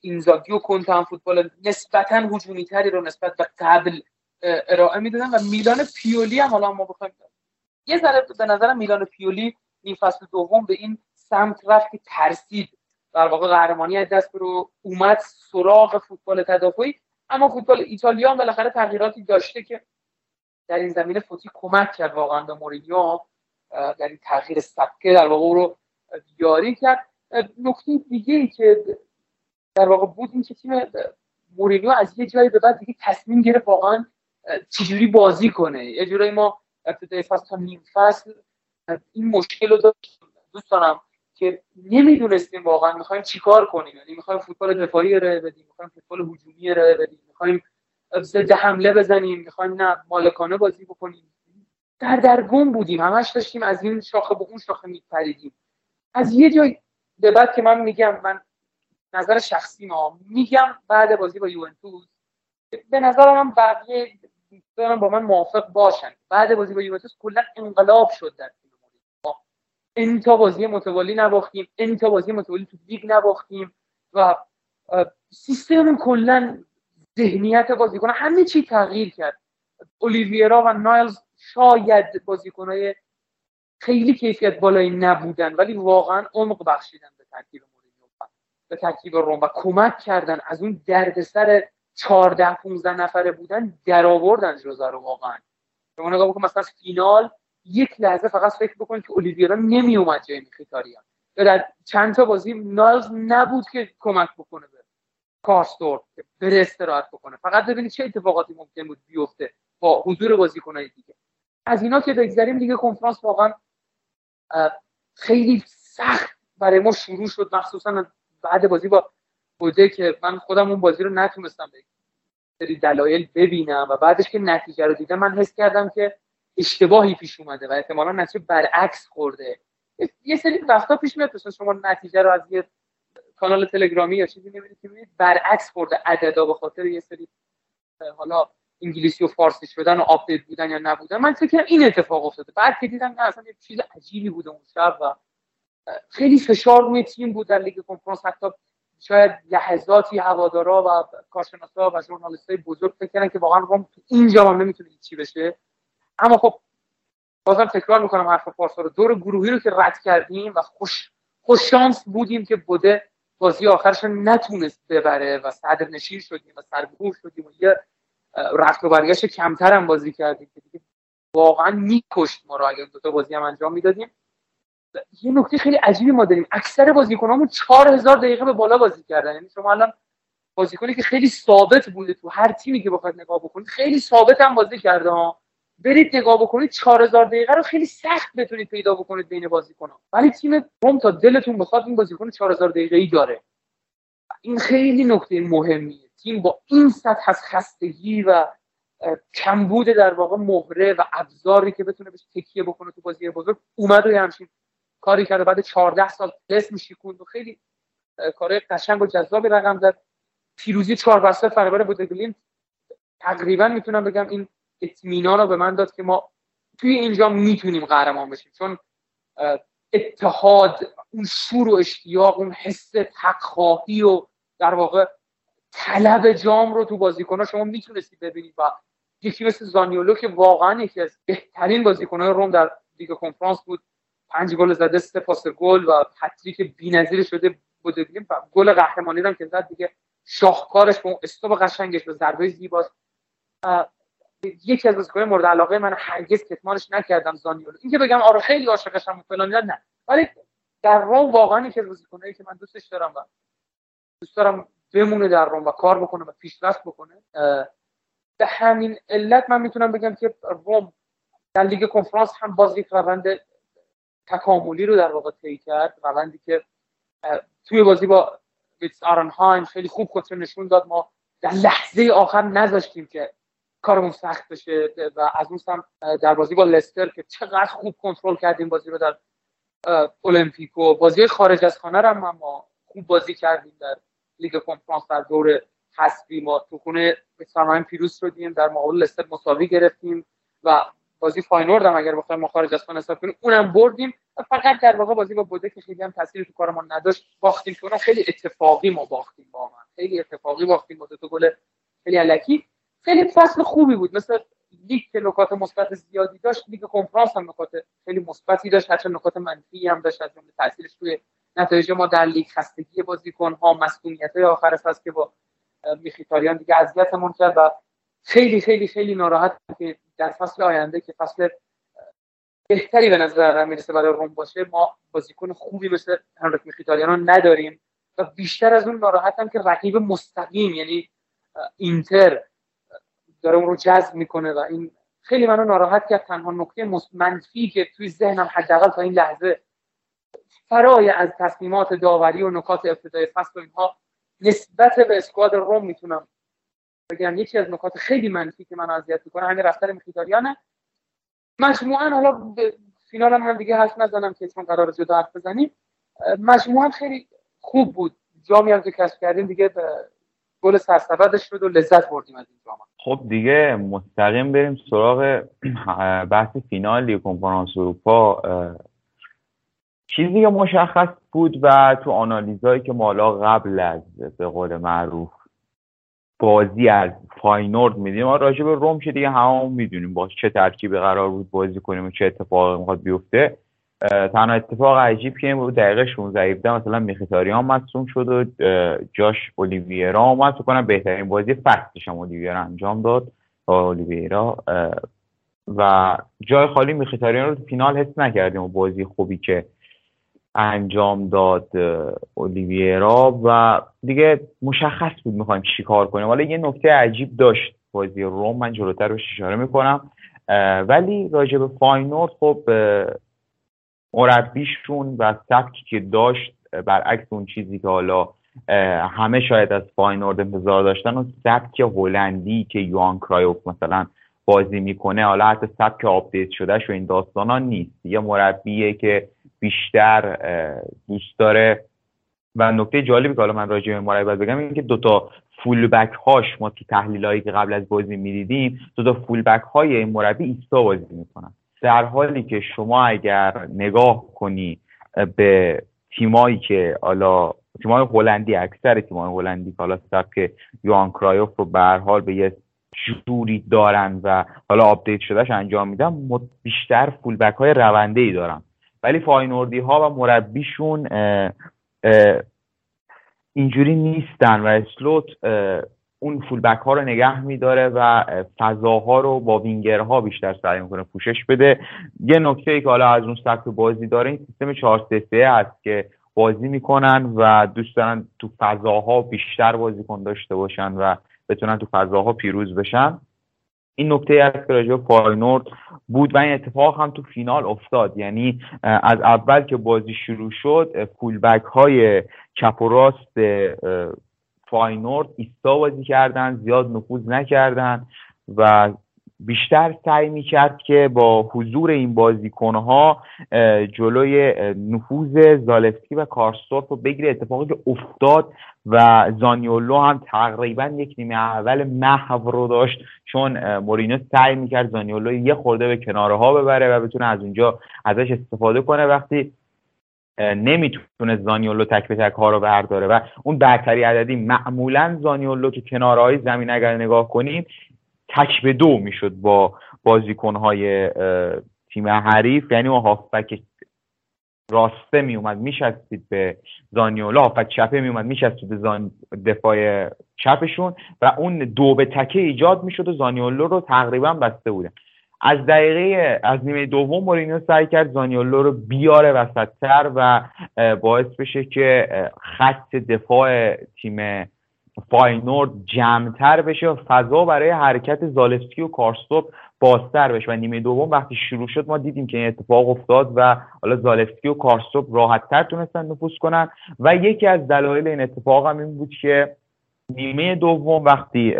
[SPEAKER 6] اینزاگی و کونته هم فوتبال نسبتا هجومی تری رو نسبت به قبل ارائه می‌دادن و میلان پیولی هم حالا ما بخوایم یه ذره به نظر میلان پیولی این فصل دوم به این سمت رفت که ترسید. در واقع قهرمانی از دست رو اومد سراغ فوتبال تدافعی. اما فوتبال ایتالیا هم بالاخره تغییراتی داشته که در این زمینه فوتی کمک کرد واقعا به مورینیو در این تغییر سبکه در واقع رو یاری کرد. نکته دیگه ای که در واقع بود این که تیم مورینیو از یه جایی به بعد دیگه تصمیم گرفت واقعا چجوری بازی کنه. یه جورایی ما ابتدای فصل تا نیم فصل این مشکل رو داشت. دوست دارم که نمی‌دونستیم واقعا می‌خوایم چیکار کنیم. یعنی می‌خوایم فوتبال دفاعی ارائه بدیم می‌خوایم فوتبال هجومی ارائه بدیم می‌خوایم ضد حمله بزنیم می‌خوایم نه مالکانه بازی بکنیم. در درگم بودیم. همش داشتیم از این شاخه به اون شاخه میپریدیم. از یه جای به بعد که من میگم من نظر شخصی ما میگم بعد بازی با یوونتوس به نظر من بقیه دوستان با من موافق باشن. بعد بازی با یوونتوس کلا انقلاب شد در تیم این تا بازی متوالی نباختیم این تا بازی متوالی تو لیگ نباختیم و سیستم کلا ذهنیت بازیکن همه چی تغییر کرد. اولیویرا و نایلز شاید بازیکنهای خیلی کیفیت بالایی نبودن ولی واقعا عمق بخشیدن به ترکیب مورینیو به ترکیب روم و کمک کردن از اون دردسر 14 15 نفره بودن در آوردن جوزا رو واقعا. شما نگاه بکن مثلا فینال یک لحظه فقط فکر بکنید که اولیویرا نمی اومد جای میخیتاریان یا در چند تا بازی نالز نبود که کمک بکنه به کارستور بره استراحت بکنه. فقط ببینید چه اتفاقاتی ممکن بود بیفته با حضور بازیکنای دیگه. از اینا که بگذریم دیگه کنفرانس واقعا خیلی سخت برای ما شروع شد مخصوصا بعد بازی با بوده که من خودم اون بازی رو نتونستم به سری دلایل ببینم و بعدش که نتیجه رو دیدم من حس کردم که اشتباهی پیش اومده و احتمالا نتیجه برعکس خورده. یه سری وقتا پیش میاد شما نتیجه رو از یه کانال تلگرامی یا چیزی نمی‌دید که ببینید برعکس خورده عددا به خاطر یه سری حالا انگلیسی و فارسی شدن و آپدیت بودن یا نبودن. من فکر این اتفاق افتاده. بعد که دیدم نه اصلا یه چیز عجیبی بوده اون شب و خیلی فشار روی تیم بود در لیگ کنفرانس. حتی شاید لحظاتی هوادارا و کارشناسا و ژورنالیستای بزرگ فکر کردن که واقعا روم اینجا هم نمی‌تونه چی بشه. اما خب بازم تکرار می‌کنم حرف پارسا رو. دور گروهی رو که رد کردیم و خوش خوش شانس بودیم که بوده بازی آخرش نتونست ببره و صدر نشین شدیم و سرگروه شدیم و یه رفت و برگشت کمتر هم بازی کردیم که دیگه واقعا میکشت ما رو اگر دو تا بازی هم انجام می‌دادیم. یه نکته خیلی عجیبی ما داریم. اکثر بازیکنامون 4000 دقیقه به بالا بازی کردن. یعنی شما الان بازیکنی که خیلی ثابت بوده تو هر تیمی که بخواید نگاه بکنید خیلی ثابت هم بازی کرده ها. برید نگاه بکنید 4000 دقیقه رو خیلی سخت بتونید پیدا بکنید بین بازیکن‌ها. ولی تیم روم تا دلتون بخواد این بازیکن 4000 دقیقه‌ای داره. این خیلی نکته مهمیه. تیم با این سطح از خستگی و کمبود در واقع مهره و ابزاری که بتونه بهش تکیه بکنه تو بازی بزرگ اومد و همچین کاری کرده. بعد 14 سال پلس میشیکوند و خیلی کارهای قشنگ و جذابی رقم زد. پیروزی 4 بسته فریبر بودگلین تقریبا می‌تونم بگم این اطمینان رو به من داد که ما توی اینجا می‌تونیم قهرمان بشیم. چون اتحاد اون شور و اشتیاق اون حس تقخواهی و در واقع طلب جام رو تو بازیکنها شما می‌تونستید ببینید و یکی مثل زانیولو که واقعا یکی از بهترین بازیکنهای روم در لیگ کنفرانس بود. پنج گل زده سه پاس گل و هتریک بی‌نظیر شده و گل قهرمانی رو که زد دیگه شاهکارش با استوب قشنگش به ضربه زیباست. یکی از بازیکن‌های مورد علاقه من هرگز کتمانش نکردم زانیولو. اینکه بگم آره خیلی عاشقشم و فلان نه. ولی در روم واقعا یکی از بازیکنایی که من دوستش دارم و دوست دارم بمونه در روم و کار بکنه و پیشرفت بکنه به همین علت من می‌تونم بگم که روم در لیگ کنفرانس هم باز یک روند تکاملی رو در واقع طی کرد روندی که توی بازی با ویتس آرنهایم خیلی خوب خودش نشون داد. ما در لحظه آخر نذاشتیم که کارمون سخت بشه و از اون هم در بازی با لستر که چقدر خوب کنترل کردیم بازی رو در المپیکو بازی خارج از خانه هم ما خوب بازی کردیم در لیگ کنفرانس در دور حذفی. ما تو خونه پیروز شدیم در مقابل لستر مساوی گرفتیم و بازی فاینورد هم اگر بخوایم ما خارج از حساب کنیم. اونم بردیم. فقط در واقع بازی با بوده که خیلی هم تاثیری تو کارمون نداشت باختیم که خیلی اتفاقی ما باختیم با من خیلی اتفاقی باختیم با تو گل خیلی علکی. خیلی فصل خوبی بود. مثل لیگ که نکات مثبت زیادی داشت لیگ کنفرانس هم نکات خیلی مثبتی داشت. حتی نکات منفی هم داشت از جمله تاثیرش توی نتایج ما در لیگ خستگی بازیکن ها مسئولیت آخر فصل که با میخیتاریان دیگه اذیتمون کرد و خیلی خیلی خیلی ناراحت که در فصل آینده که فصل بهتری به نظر می‌رسه برای روم باشه ما بازیکن خوبی مثل هنریک میخیتاریان نداریم و بیشتر از اون ناراحتم که رقیب مستقیم یعنی اینتر داره اون رو جذب می‌کنه و این خیلی منو ناراحت کرد. تنها نکته منفی که توی ذهنم حداقل تا این لحظه فرای از تصمیمات داوری و نکات ابتدای فصل و اینها نسبت به اسکواد روم می‌تونم بگم یکی از نکات خیلی منفی که من اذیت می‌کنه همین رفتار مخیتاریانه مجموعا حالا فینال هم, دیگه حرف نزنم که چون قرار جدا حرف بزنیم. مجموعا خیلی خوب بود. جامی هم که کسب کردیم دیگه گل سرسبدش شد و لذت بردیم از این جام.
[SPEAKER 5] خب دیگه مستقیم بریم سراغ بحث فینال لیگ کنفرانس اروپا. چیزی که مشخص بود و تو آنالیزهایی که ما حالا قبل از به قول معروف بازی از فاینورد میدیم. ما راجع به روم که دیگه همون می‌دونیم با چه ترکیبی قرار بود بازی کنیم و چه اتفاقی می‌خواد بیفته. تنها اتفاق عجیب که بود دقیقه 16 17 مثلا میخیتاریان مصوم شد و جاش اولیویرا اومد. تو کنم بهترین بازی فصلش هم اولیویرا انجام داد اولیویرا. و جای خالی میخیتاریان رو تو فینال حس نکردیم و بازی خوبی که انجام داد اولیویرا و دیگه مشخص بود می‌خوایم چیکار کنیم. حالا یه نکته عجیب داشت بازی روم من جلوتر روش اشاره می‌کنم. ولی راجع به فاینورد خب مربیشون و سبکی که داشت برعکس اون چیزی که حالا همه شاید از فاینورد انتظار داشتن و سبک هلندی که یوهان کرایوف مثلا بازی می‌کنه حالا حتی سبک آپدیت شدهش و این داستان ها نیست. یه مربیه که بیشتر دوست داره. و نکته جالبی که حالا من راجع به مربی بگم این که دوتا فولبک هاش ما تو تحلیل هایی که قبل از بازی می‌دیدیم دوتا فولبک های این مربی ایستا بازی می‌کنن. در حالی که شما اگر نگاه کنی به تیمایی که حالا تیمای هلندی اکثر تیمای هلندی که حالا سبک یوهان کرایوف رو به حال به یه جوری دارن و حالا آپدیت شدهش انجام میدن بیشتر فولبک های رونده ای دارن. ولی فاینوردی ها و مربیشون اینجوری نیستن و اسلوت اون فولبک ها رو نگه میداره و فضاها رو با وینگرها بیشتر سعی می‌کنه پوشش بده. یه نکته ای که حالا از اون سبک بازی داره این سیستم 4 3 هست که بازی می‌کنن و دوست دارن تو فضاها بیشتر بازیکن داشته باشن و بتونن تو فضاها پیروز بشن. این نکته از که فاینورد بود و این اتفاق هم تو فینال افتاد. یعنی از اول که بازی شروع شد فولبک های چپ و راست فاینورد ایستا بازی کردن زیاد نفوذ نکردن و بیشتر سعی می‌کرد که با حضور این بازیکنها جلوی نفوذ زالفسکی و کارستورف رو بگیره. اتفاقی که افتاد و زانیولو هم تقریبا یک نیمه اول محو رو داشت چون مورینو سعی می‌کرد زانیولو یه خورده به کناره ها ببره و بتونه از اونجا ازش استفاده کنه. وقتی نمی‌تونه زانیولو تک به تک ها رو برداره و اون برتری عددی معمولا زانیولو تو کناره های زمین اگر نگاه کنیم تک به دو می‌شد با بازیکنهای تیم حریف. یعنی اون هافبک راسته میومد میشستید به زانیولو هافبک چپه میومد میشستید به زان دفاع چپشون و اون دو به تکه ایجاد می‌شد و زانیولو رو تقریبا بسته بودن از دقیقه از نیمه دوم مورینیو سعی کرد زانیولو رو بیاره وسطتر و باعث بشه که خط دفاع تیم فاینورد جمعتر بشه و فضا برای حرکت زالفسکی و کارستوپ بازتر بشه. و نیمه دوم وقتی شروع شد ما دیدیم که این اتفاق افتاد و حالا زالفسکی و کارستوپ راحتتر تونستن نفوذ کنن. و یکی از دلایل این اتفاق هم این بود که نیمه دوم وقتی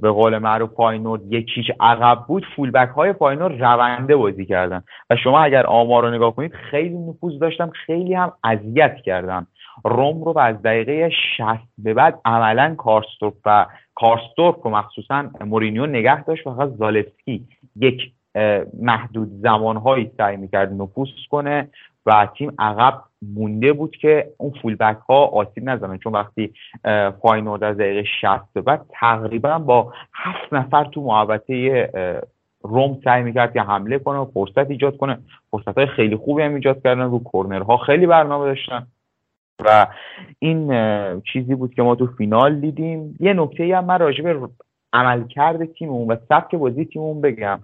[SPEAKER 5] به قول معروف فاینورد یکیش عقب بود فولبک های فاینورد رونده بازی کردن. و شما اگر آمار رو نگاه کنید خیلی نفوذ داشتن خیلی هم اذیت کردن. روم رو از دقیقه 60 به بعد عملا کارسدورپ و کارسدورپ رو مخصوصا مورینیو نگه داشت فقط زالفسکی یک محدود زمانهایی سعی می‌کرد نفوذ کنه و تیم عقب مونده بود که اون فولبک ها آسیب نزنن. چون وقتی فاینورد از دقیقه 60 به بعد تقریبا با هفت نفر تو محوطه روم سعی می‌کرد که حمله کنه و فرصت ایجاد کنه. فرصت های خیلی خوبی هم ایجاد کردن. رو کورنرها خیلی برنامه داشتن. و این چیزی بود که ما تو فینال دیدیم. یه نکته هم من راجع به عملکرد تیممون و سبک بازی تیممون بگم.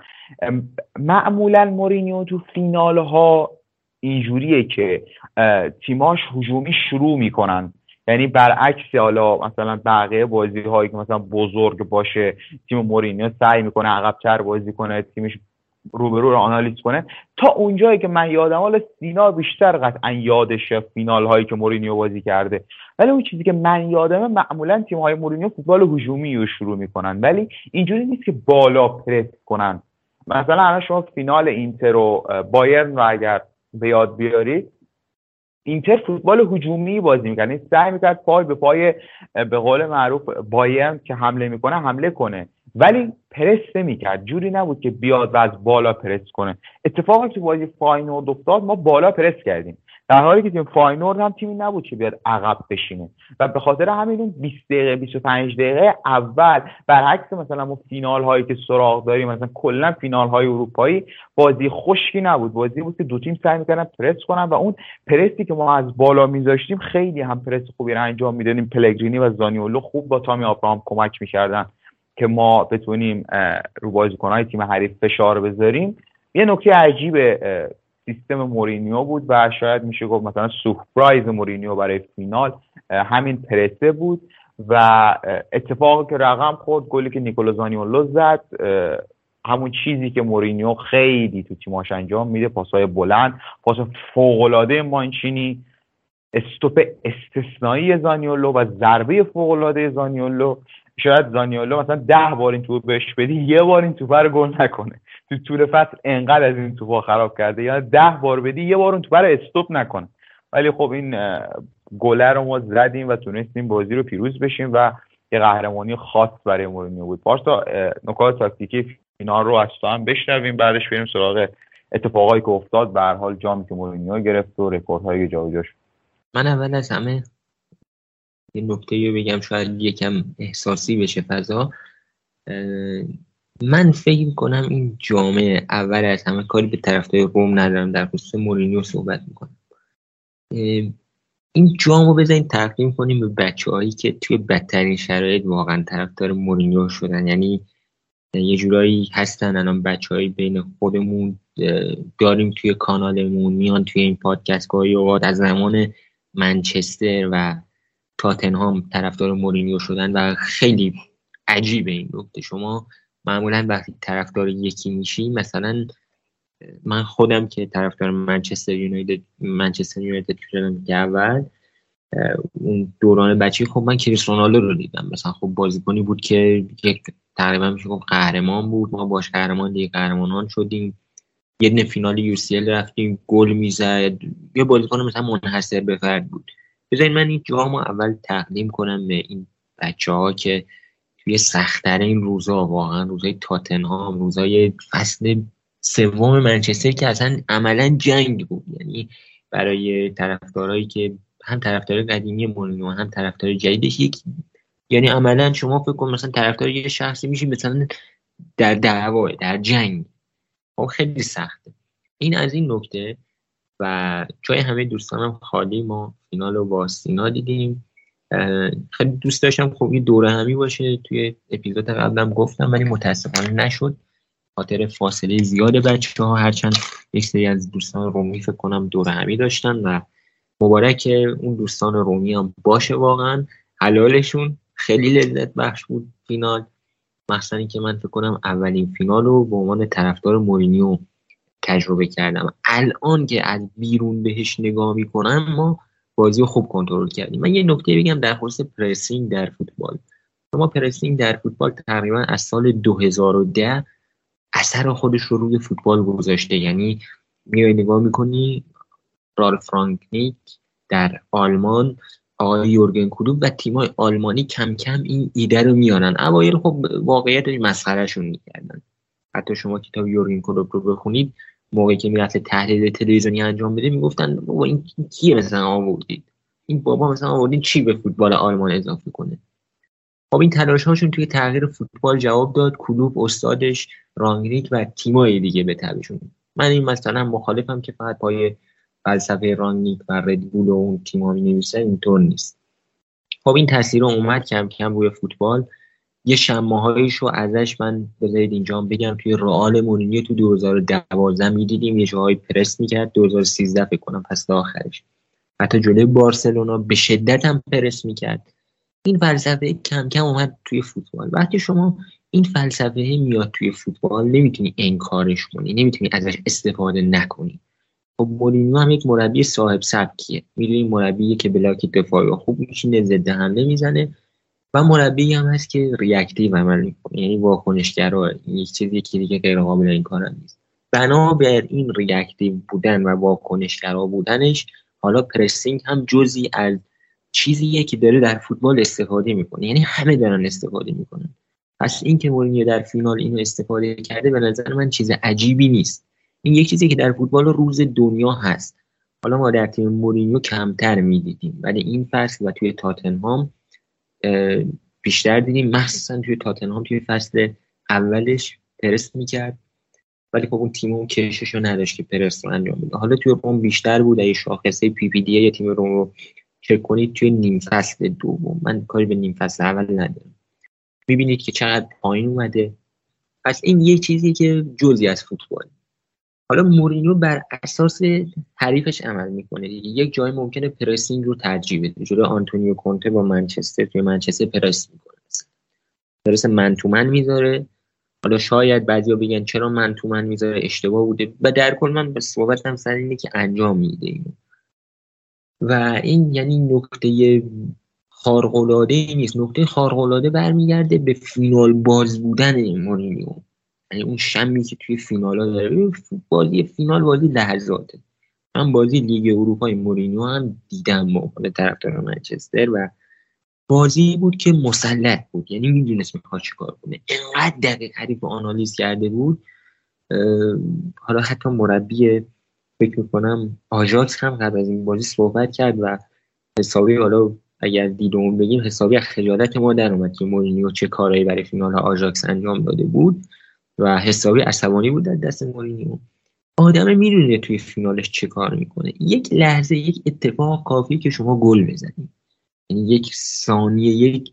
[SPEAKER 5] معمولا مورینیو تو فینال ها اینجوریه که تیماش هجومی شروع می‌کنن. یعنی برعکس حالا مثلا بقیه بازی هایی که مثلا بزرگ باشه تیم مورینیو سعی می‌کنه عقبتر بازی کنه تیمش روبرو رو آنالیز کنه. تا اونجایی که من یادم حالا سینا بیشتر قطعا یادش فینال هایی که مورینیو بازی کرده. ولی اون چیزی که من یادمه معمولا تیم های مورینیو فوتبال هجومی رو شروع می‌کنن. ولی اینجوری نیست که بالا پرس کنن. مثلا الان شما فینال اینتر و بایرن رو اگر به یاد بیارید اینتر فوتبال هجومی بازی می‌کنه. یعنی سعی می‌کرد پای به پای به قول معروف بایرن که حمله می‌کنه حمله کنه. ولی پرس نمی‌کرد. جوری نبود که بیاد و از بالا پرس کنه. اتفاقی که بازی فاینورد افتاد ما بالا پرس کردیم. در حالی که تیم فاینورد هم تیمی نبود که بیاد عقب بشینه. و به خاطر همین اون 20 دقیقه 25 دقیقه اول برعکس مثلا ما فینال هایی که سراغ داریم مثلا کلا فینال های اروپایی بازی خشکی نبود. بازی بود که دو تیم سعی می‌کردن پرس کنن و اون پرسی که ما از بالا میذاشتیم خیلی هم پرس خوبی رو انجام می‌دادیم. پلگرینی و زانیولو خوب با تامی آبراهام کمک می‌کردن. که ما بتونیم رو بازیکنهای تیم حریف فشار بذاریم. یه نکته عجیب سیستم مورینیو بود و شاید میشه گفت مثلا سورپرایز مورینیو برای فینال همین پرسه بود و اتفاقی که رقم خورد گلی که نیکولو زانیولو زد همون چیزی که مورینیو خیلی تو تیماش انجام میده پاسهای بلند پاس فوقالعاده مانچینی استوپ استثنایی زانیولو و ضربه فوقالعاده زانیولو. شاید زانیولو مثلا ده بار این توپ بهش بدی یه بار این توپ رو گل نکنه. تو طول فصل انقدر از این توپا خراب کرده. یا ده بار بدی یه بار اون توپ رو استوپ نکنه. ولی خب این گله رو ما زدیم و تونستیم بازی رو پیروز بشیم و یه قهرمانی خاص برای مورینیو بود. پارسا نکات تاکتیکی اینا رو از تو هم بشنویم. بعدش بریم سراغ اتفاقایی که افتاد. به هر حال جامی که مورینیو گرفت و رکوردهایی که جابجا
[SPEAKER 4] من اول از همه یه نکته رو بگم شاید یکم احساسی بشه فضا. من فکر کنم این جام اول از همه کاری به طرفدار روم ندارم در خصوص مورینیو صحبت می‌کنم. این جام رو بزنین تقدیم کنیم به بچه هایی که توی بدترین شرایط واقعا طرفدار مورینیو شدن. یعنی یه جورایی هستن الان بچه های بین خودمون داریم توی کانالمون میان توی این پادکست گاهی اوقات از زمان منچستر و تاتنهام طرفدار مورینیو شدن و خیلی عجیبه این نکته. شما معمولا وقتی طرفدار یکی میشی مثلا من خودم که طرفدار منچستر یونایتد منچستر یونایتد شدم که اول اون دوران بچه خب من کریس رونالدو رو دیدم. مثلا خب بازیکنی بود که یک تقریبا میشه گفت قهرمان بود. ما باش قهرمان دیگه قهرمانان شدیم. یه دونه فینال یو رفتیم گل می‌زد. یه بازیکن مثلا منحصر به فرد بود. بذارین من این جامو اول تقدیم کنم به این بچه ها که توی این روزا واقعا روزای تاتنهام روزای فصل سوم منچستر که اصلا عملا جنگ بود. یعنی برای طرفدارایی که هم طرفدار قدیمی مورینیو هم طرفدار جدیدش یک یعنی عملا شما فکر کن مثلا طرفدار یه شخصی میشی مثلا در دعوا در جنگ. خب خیلی سخته. این از این نکته. و جای همه دوستانم خالی ما فینال رو با سینا دیدیم. خیلی دوست داشتم این دوره همی باشه. توی اپیزود قبلم گفتم ولی متاسفانه نشد. خاطر فاصله زیاد بچه ها هرچند یک سری از دوستان رومی فکر کنم دوره همی داشتن و مبارک اون دوستان رومی هم باشه واقعا. حلالشون. خیلی لذت بخش بود فینال. مخصوصا که من فکر کنم اولین فینال رو به عنوان طرفدار مورینیو تجربه کردم. الان که از بیرون بهش نگاه می‌کنم ما بازی رو خوب کنترل کردیم. من یه نکته بگم در خصوص پرسینگ در فوتبال. شما پرسینگ در فوتبال تقریبا از سال 2010 اثر خودش رو روی فوتبال گذاشته. یعنی میای نگاه می‌کنی رال فرانکنیک در آلمان آقای یورگن کلوب و تیمای آلمانی کم کم این ایده رو میانن اوایل خب واقعیت مسخرهشون می‌کردن. حتی شما کتاب یورگن کلوب رو بخونید موقعی که می‌رفت تحلیل تلویزیونی انجام بده می‌گفتن بابا این کیه مثلا آوردید این بابا مثلا آوردین چی به فوتبال آلمان اضافه کنه؟ خب این تلاش هاشون توی تغییر فوتبال جواب داد کلوب استادش رانگریک و تیمای دیگه به تبشون من این مثلا مخالفم که فقط پای فلسفه رانگریک و ردبول و اون تیم‌ها می نویسه اینطور نیست. خب این تاثیر اومد کم کم روی فوتبال. یه شماهایش رو ازش من بذارید اینجا بگم توی رئال مورینیو تو 2012 می‌دیدیم. یه جاهای پرس می‌کرد 2013 فکر کنم پس آخرش. حتی جلوی بارسلونا به شدت هم پرس می‌کرد. این فلسفه کم کم اومد توی فوتبال. وقتی شما این فلسفه میاد توی فوتبال نمی‌تونی انکارش کنی نمی‌تونی ازش استفاده نکنی. خب مورینیو هم یک مربی صاحب سبکیه. می‌دونی مربی که بلاک دفاعی خوب میشینه ضد حمله می‌زنه. و مربی هم هست که ریاکتیو عمل می‌کنه. یعنی واکنشگرا یک چیزی که دیگه غیر قابل این کار نیست. بنا بر این reactive بودن و واکنشگرا بودنش حالا pressing هم جزی از چیزیه که داره در فوتبال استفاده می‌کنه. یعنی همه دارن استفاده می‌کنن. پس این که مورینیو در فینال اینو استفاده کرده به نظر من چیز عجیبی نیست. این یک چیزی که در فوتبال روز دنیا هست. حالا ما در تیم مورینیو کمتر می‌دیدیم. ولی این فصل و توی تاتنهام بیشتر دیدیم. مخصوصا توی تاتنهام توی فصل اولش پرس می‌کرد. ولی خب اون تیم اون کشش نداشت که پرس رو انجام بده. حالا توی روم بیشتر بود. ای شاخصه PPDA تیم روم رو چک کنید توی نیم فصل دوم. من کاری به نیم فصل اول ندارم. می‌بینید که چقدر پایین اومده. پس این یه چیزی که جزی از فوتبال. حالا مورینیو بر اساس حریفش عمل می‌کنه یک جای ممکنه pressing رو ترجیح بده. جلو آنتونیو کونته با منچستر توی منچستر پرس می‌کنه پرس man to man می‌ذاره. حالا شاید بعضیا بگن چرا man to man می‌ذاره؟ اشتباه بوده. و در کل من به صحبتم سر اینه که انجام میده و این یعنی نکته خارق‌العاده ای نیست. نکته خارق‌العاده برمیگرده به فینال باز بودن مورینیو. یعنی اون شمی که توی فینال ها داره. بازی فینال بازی لحظاته. من بازی لیگ اروپای مورینیو هم دیدم با طرفدار منچستر و بازی بود که مسلط بود. یعنی می‌دونست می‌خواد چیکار کنه. انقدر دقیق حریف آنالیز کرده بود. حالا حتی مربی فکر می‌کنم آژاکس هم قبل از این بازی صحبت کرد و حسابی حالا اگر دیدمون بگیم حسابی از خجالت ما در اومد که مورینیو چه کارهایی برای فینال آژاکس انجام داده بود. و حسابی عصبانی بود از دست مورینیو. آدم می‌دونه توی فینالش چه کار می‌کنه. یک لحظه یک اتفاق کافی که شما گل بزنید یعنی یک ثانیه یک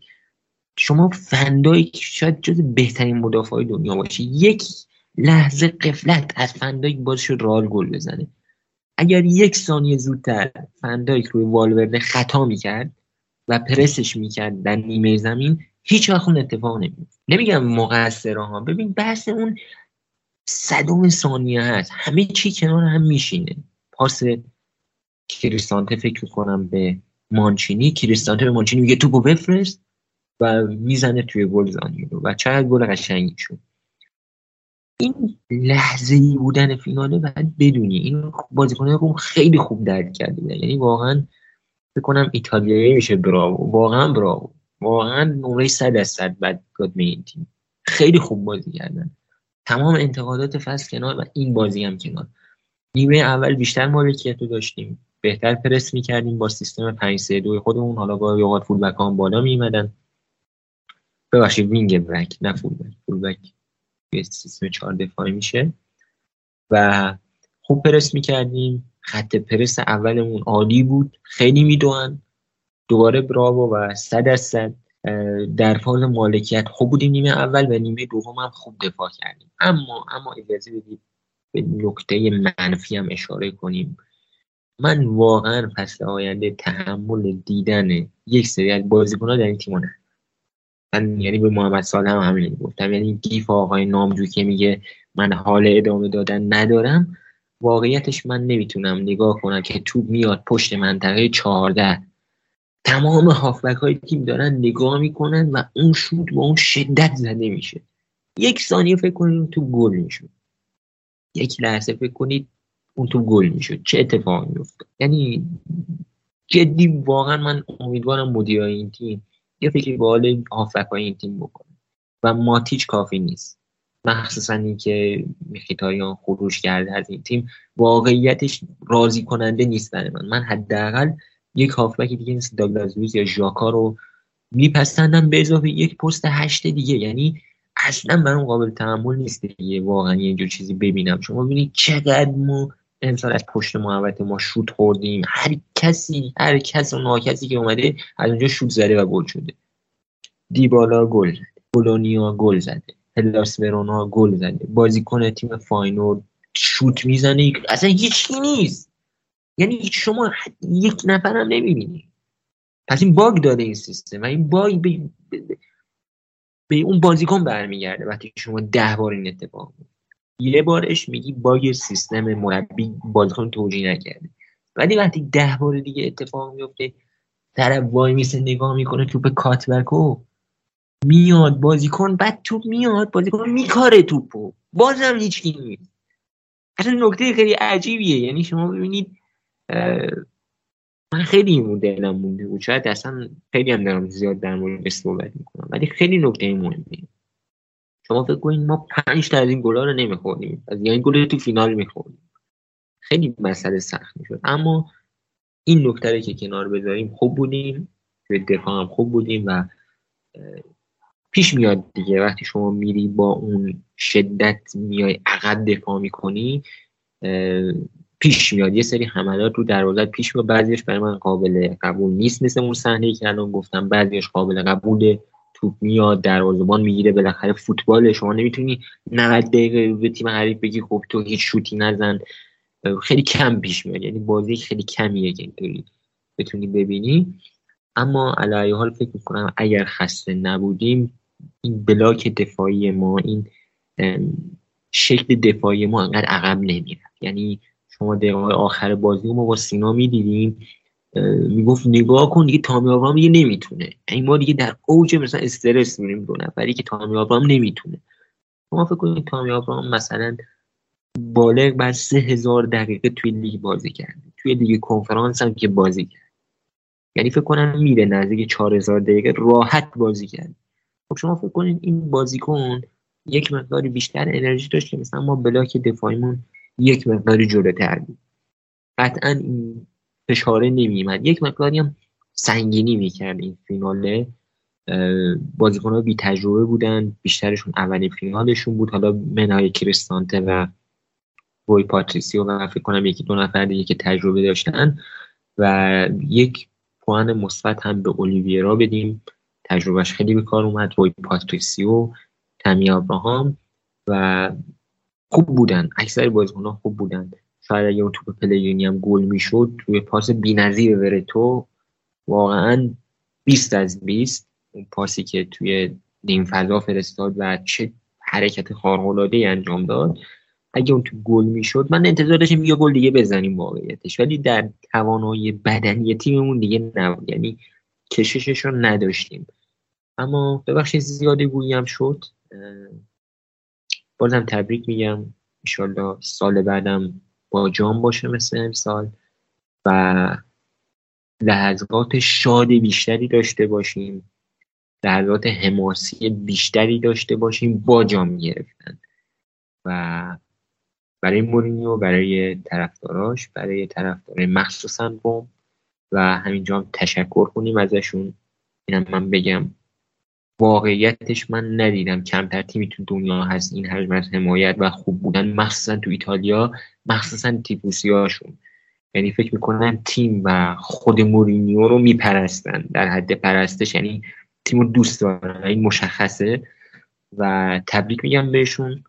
[SPEAKER 4] شما فندایی شاید جز بهترین مدافع دنیا باشه یک لحظه قفلت از فندایک باز شد رال گل بزنه. اگر یک ثانیه زودتر فندایک روی والورده خطا می‌کرد و پرسش می‌کرد در نیمه زمین هیچ وقت اون اتفاق نمیفت نمیگم مقصر ها ببین بحث اون صدوم ثانیه هست. همه چی کنار هم میشینه. پاس کریستانته فکر کنم به مانچینی کریستانته به مانچینی میگه توپو بفرست و می‌زنه توی گل و چقدر گل قشنگی شد. این لحظه ای بودن فیناله باید بدونی این بازیکنان روم خیلی خوب درک کرده یعنی واقعا کنم ایتالیایی میشه براو واقعا براو واقعا نمره صد از صد بعد این تیم. خیلی خوب بازی کردن. تمام انتقادات فصل کنار و این بازی هم کنار. نیمه اول بیشتر مالکیت رو داشتیم. بهتر پرس می‌کردیم با سیستم 5 3 2 خودمون. حالا با اوقات full back هم بالا میمدن ببخشید wing back نه full back full back سیستم 4 دفاعی میشه. و خوب پرس می‌کردیم. خط پرس اولمون عالی بود. خیلی میدوان دوباره براوو و صد از صد در فاز مالکیت خوب بودیم نیمه اول و نیمه دوم هم خوب دفاع کردیم. اما اما اجازه بدید به نکته منفی هم اشاره کنیم. من واقعا فصل آینده تحمل دیدن یک سری از بازیکن‌ها در این تیم من یعنی به محمد صالح هم همین گفتم. یعنی گیف آقای نامجو که میگه من حال ادامه دادن ندارم. واقعیتش من نمی‌تونم نگاه کنم که توپ میاد پشت منطقه 14 تمام هافبک های تیم دارن نگاه می‌کنن و اون شوت با اون شدت زده میشه. یک ثانیه فکر کنید تو گل می‌شد. یک لحظه فکر کنید اون تو گل می‌شد. چه اتفاقی میفته یعنی جدی واقعا من امیدوارم مدیر این تیم یه فکری به حال هافبک این تیم بکنه. و ماتیچ کافی نیست. مخصوصا اینکه میخیتاریان خروش کرده از این تیم واقعیتش راضی کننده نیست برای من. من حداقل یک هافبک دیگه مثل داگلاس یا ژاکا رو میپسندم به اضافه یک پست هشت دیگه. یعنی اصلا برام قابل تحمل نیست دیگه واقعا اینجور چیزی ببینم. شما ببینید چقدر ما امسال از پشت محوطه ما شوت خوردیم. هر کسی هر کس و ناکسی که اومده از اونجا شوت زده و گل شده. دیبالا گل زده بولونیا گل زده. هلاس ورونا گل زده بازیکن تیم فاینورد شوت می‌زنه. اصلا هیچی نیست. یعنی شما یک نفر هم نمی‌بینی. پس این باگ داره این سیستم. و این باگ به, به, اون بازیکن برمیگرده وقتی شما ده بار این اتفاق یه بارش میگی باگ سیستم مربی بازیکن توجیه نکرده. ولی وقتی ده بار دیگه اتفاق میفته طرف وای میسه نگاه می‌کنه توپ کاتبکو میاد بازیکن بعد توپ میاد بازیکن میکاره توپو. بازم هیچکی نیست. اصلا نکته خیلی عجیبیه. یعنی شما ببینید من خیلی این دلم مونده بود. شاید اصلا خیلی هم دارم زیاد در مورد صحبت می‌کنم. ولی خیلی نکته مهمیه. شما فکر کنید ما پنج تا از این گلا رو نمی‌خوریم از یعنی گل تو فینال می‌خوریم خیلی مسئله سخت می‌شد. اما این نکته که کنار بذاریم خوب بودیم. به دفاع هم خوب بودیم و پیش میاد دیگه. وقتی شما میری با اون شدت میای عقب دفاع می‌کنی پیش میاد. یه سری حملات رو دروازه پیش میاد. بعضیش برای من قابل قبول نیست. مثل اون صحنه که الان گفتم بعضیش قابل قبوله. توپ میاد دروازه‌بان می‌گیره بالاخره فوتبال. شما نمی‌تونی 90 دقیقه به تیم حریف بگی خب تو هیچ شوتی نزن. خیلی کم پیش میاد. یعنی بازی خیلی کمیه که اینطوری بتونی ببینی. اما علی حال فکر می‌کنم اگر خسته نبودیم این بلاک دفاعی ما این شکل دفاعی ما انقدر عقب نمیره یعنی شما دقیقه آخر بازی ما با سینا می‌دیدیم می‌گفت نگاه کن دیگه تامی آبرام دیگه نمی‌تونه. این ما دیگه در اوج مثلا استرس میریم دو نفری که تامی آبرام نمی‌تونه. شما فکر کنید تامی آبرام مثلا بالغ بر سه هزار دقیقه توی لیگ بازی کرده. توی لیگ کنفرانس هم که بازی کرد. یعنی فکر کنم میره نزدیک 4000 دقیقه راحت بازی کرد خب شما فکر کنید این بازیکن یک مقداری بیشتر انرژی داشت که مثلا ما بلاک دفاعیمون یک مقداری جلوتر بود. قطعا این فشاره نمیمد یک مقداری هم سنگینی می‌کرد این فیناله بازیکن ها بی تجربه بودن بیشترشون اولین فینالشون بود. حالا منهای کریستانته و روی پاتریسیو و فکر کنم یکی دو نفر دیگه که تجربه داشتن. و یک پوان مثبت هم به اولیویرا بدیم. تجربهش خیلی به کار اومد. روی پاتریسیو تمی آبراهام و خوب بودن. اکثر ها خوب بودن. شاید اگه اون توپ پلگرینی هم گل می‌شد توی پاس بی‌نظیر ورتو واقعا 20 از 20 اون پاسی که توی نیم فضا فرستاد و چه حرکت خارق‌العاده‌ای انجام داد. اگه اون توپ گل می‌شد من انتظار داشتم یه گل دیگه بزنیم واقعیتش. ولی در توانایی بدنی تیممون دیگه نبود. یعنی کششش رو نداشتیم. اما ببخشید زیاده گویی شد. بازم تبریک میگم. ایشالله سال بعدم با جام باشه مثل امسال و لحظات شاد بیشتری داشته باشیم. لحظات حماسی بیشتری داشته باشیم. با جام گرفتن. و برای مورینیو برای طرفداراش برای طرفدارای مخصوصا بوم. و همینجا هم تشکر کنیم ازشون. اینم من بگم. واقعیتش من ندیدم. کمتر تیمی تو دنیا هست. این حجم از حمایت و خوب بودن مخصوصا تو ایتالیا مخصوصا تیپوسی هاشون یعنی فکر می‌کنن تیم و خود مورینیو رو میپرستن. در حد پرستش یعنی تیم رو دوست دارن این مشخصه. و تبریک میگم بهشون.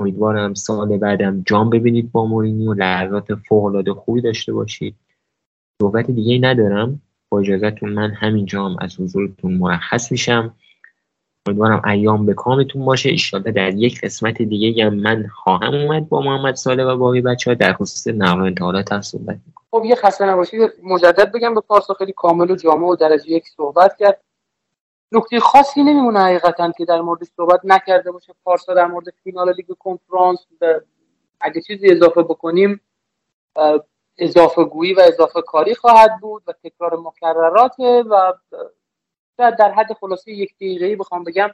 [SPEAKER 4] امیدوارم سال بعدم جام ببینید با مورینیو. لحظات فوق العاده خوبی داشته باشید. صحبت دیگه ندارم. با اجازهتون من همین جام از حضورتون مرخص میشم. امیدوارم ایام به کامتون باشه. ایشالله در یک قسمت دیگه هم من خواهم اومد با محمد ساله و باقی بچه ها در خصوص نقل انتقالات هم صحبت
[SPEAKER 6] خب یه خسته نباشید. مجدد بگم به پارسا خیلی کامل و جامع و درجه یک صحبت کرد. نکته خاصی نمیمونه حقیقتا که در مورد صحبت نکرده باشه. پارسا در مورد فینال لیگ کنفرانس اگه چیزی اضافه بکنیم اضافه گویی و اضافه کاری خواهد بود و تکرار مکررات و در حد خلاصه یک دقیقه بخوام بگم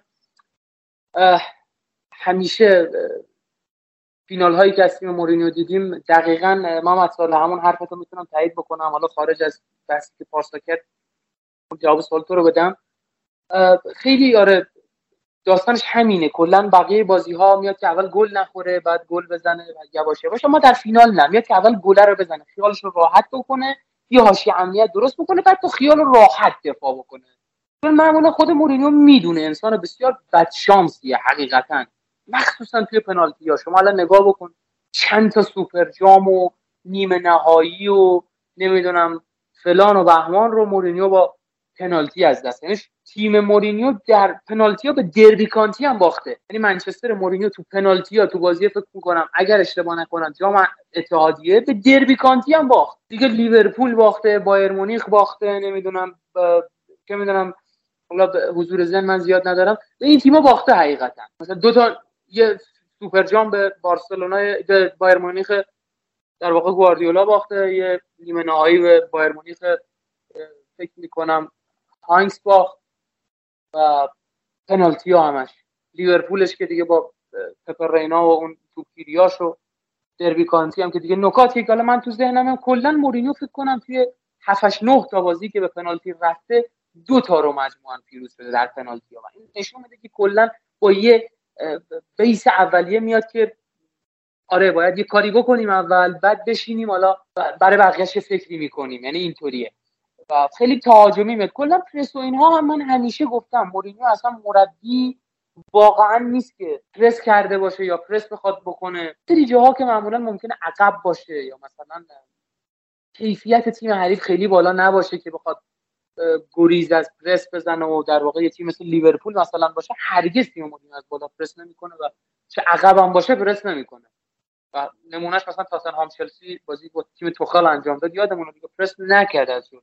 [SPEAKER 6] همیشه فینال هایی که از تیم مورینیو دیدیم دقیقا محمد سال همون حرفتو می‌تونم تایید بکنم. حالا خارج از بحثی که پارسا کرد جواب سوال رو بدم. خیلی آره داستانش همینه. کلا بقیه بازی ها میاد که اول گل نخوره بعد گل بزنه و یواش یواش ما در فینال نه. میاد که اول گل رو بزنه خیالش رو راحت بکنه یه حاشیه امنیت درست بکنه بعد تو خیال راحت دفاع بکنه. معمولا خود مورینیو می‌دونه. انسان بسیار بدشانسیه حقیقتا. مخصوصا توی پنالتی ها شما الان نگاه بکن. چند تا سوپر جام و نیمه نهایی و نمی‌دونم فلان و بهمان رو مورینیو با پنالتی از دست. یعنی تیم مورینیو در پنالتی ها به دربی کانتی هم باخته. یعنی منچستر مورینیو تو پنالتی ها تو بازی فکر می‌کنم اگر اشتباه نکنم جام اتحادیه به دربی کانتی هم باخت. دیگه لیورپول باخته بایرن مونیخ باخته نمی‌دونم چه می‌دونم حالا حضور ذهن من زیاد ندارم. این تیم‌ها باخته حقیقتا. مثلا دو تا یه سوپر جام به بارسلونا به بایرن مونیخ در واقع گواردیولا باخته. یه نیمه نهایی به بایرن مونیخ فکر می‌کنم هاینکس باخت و پنالتی ها همش. لیورپولش که دیگه با پپر رینا و اون توپگیریاش و دربی کانتی هم که دیگه نکاتی که حالا من تو ذهنم کلا مورینیو فکر کنم توی 7 9 تا بازی که به پنالتی رفته دو تا رو مجموعا پیروز شده در پنالتی ها. این نشون میده که کلا با یه base اولیه میاد که آره باید یه کاری بکنیم اول بعد بشینیم حالا برای بقیهش فکری می‌کنیم. یعنی اینطوریه. و خیلی تهاجمی میاد. کلا پرس و اینها هم من همیشه گفتم مورینیو اصلا مربی واقعا نیست که پرس کرده باشه یا پرس بخواد بکنه. سری جاها که معمولا ممکنه عقب باشه یا مثلا کیفیت تیم حریف خیلی بالا نباشه که بخواد گریز از پرس بزنه و در واقع یه تیم مثل لیورپول مثلا باشه هرگز تیم مورینیو از بالا پرس نمی‌کنه و چه عقب هم باشه پرس نمی‌کنه. و نمونهش مثلا تاتنهام چلسی بازی با تیم توخال انجام داد یادمونه دیگه پرس نکرد از جلو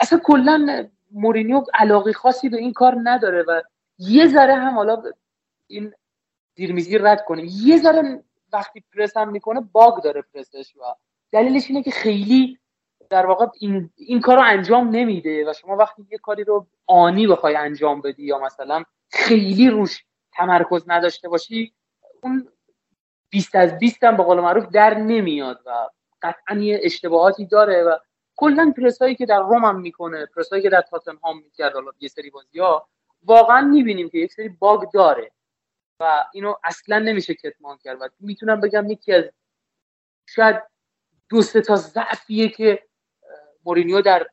[SPEAKER 6] اصلا کلا مورینیو علاقه خاصی به این کار نداره و یه ذره هم حالا این دیرمیزی رد کنه. یه ذره وقتی پرس هم می‌کنه باگ داره پرسش و دلیلش اینه که خیلی در واقع این, این کار رو انجام نمیده و شما وقتی یه کاری رو آنی بخوای انجام بدی یا مثلا خیلی روش تمرکز نداشته باشی اون 20 از 20 هم به قول معروف در نمیاد و قطعا یه اشتباهاتی داره و کلا پرسایی که در روم هم می‌کنه پرسایی که در تاتنهام می‌کرد حالا یه سری بازی ها واقعا می‌بینیم که یک سری باگ داره و اینو اصلا نمیشه کتمان کرد. و می‌تونم بگم یکی از شاید دو تا ضعفیه که مورینیو در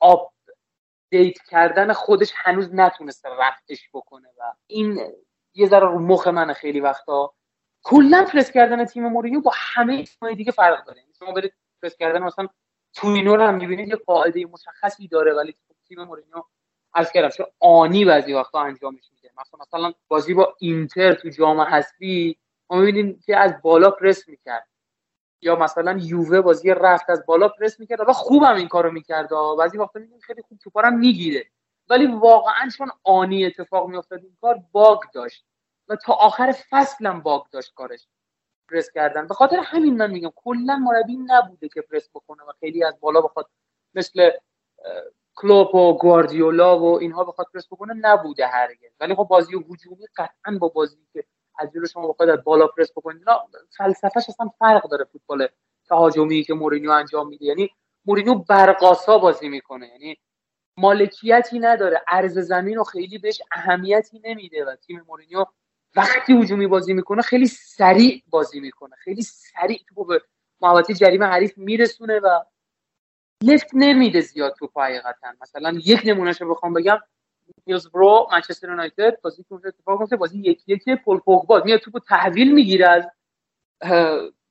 [SPEAKER 6] آب date کردن خودش هنوز نتونسته رفتش بکنه و این یه ذره رو مخ من خیلی وقتا. کلا پرس کردن تیم مورینیو با همه تیم‌های دیگه فرق داره. یعنی شما برید پرس کردن مثلا تورینو رو هم می‌بینید یه قاعده مشخصی داره ولی تیم مورینیو عرض کردم چون آنی بعضی وقتا انجامش میده. مثلا مثلا بازی با اینتر تو جام حذفی ما می‌بینیم که از بالا پرس می‌کرد. یا مثلا یووه بازی رفت از بالا پرس می‌کرد و خوبم این کارو می‌کرد. بعضی وقتا می‌بینیم خیلی خوب توپارم می‌گیره. ولی واقعا چون آنی اتفاق میافتاد این کار باگ داشت. و تا آخر فصلم باگ داشت کارش. پرس کردن. به خاطر همین من میگم کلا مربی نبوده که پرس بکنه و خیلی از بالا بخواد مثل کلوپ و گواردیولا و اینها بخواد پرس بکنه نبوده هرگز. ولی خب بازی هجومی قطعا با بازی که از شما بخواید از بالا پرس بکنید فلسفهش اصلا فرق داره فوتبال تهاجمی که مورینیو انجام میده. یعنی مورینیو برقاسا بازی می‌کنه. یعنی مالکیتی نداره. ارز زمین رو خیلی بهش اهمیتی نمیده و تیم مورینیو وقتی هجومی بازی می‌کنه خیلی سریع بازی می‌کنه. خیلی سریع تو به محوطه جریمه حریف میرسونه و لفت نمیده زیاد تو حقیقتا. مثلا یک نمونهشو بخوام بگم برو منچستر یونایتد بازی که اتفاق افتاد بازی یک یک پول پوگبا. میاد توپو تحویل می‌گیره از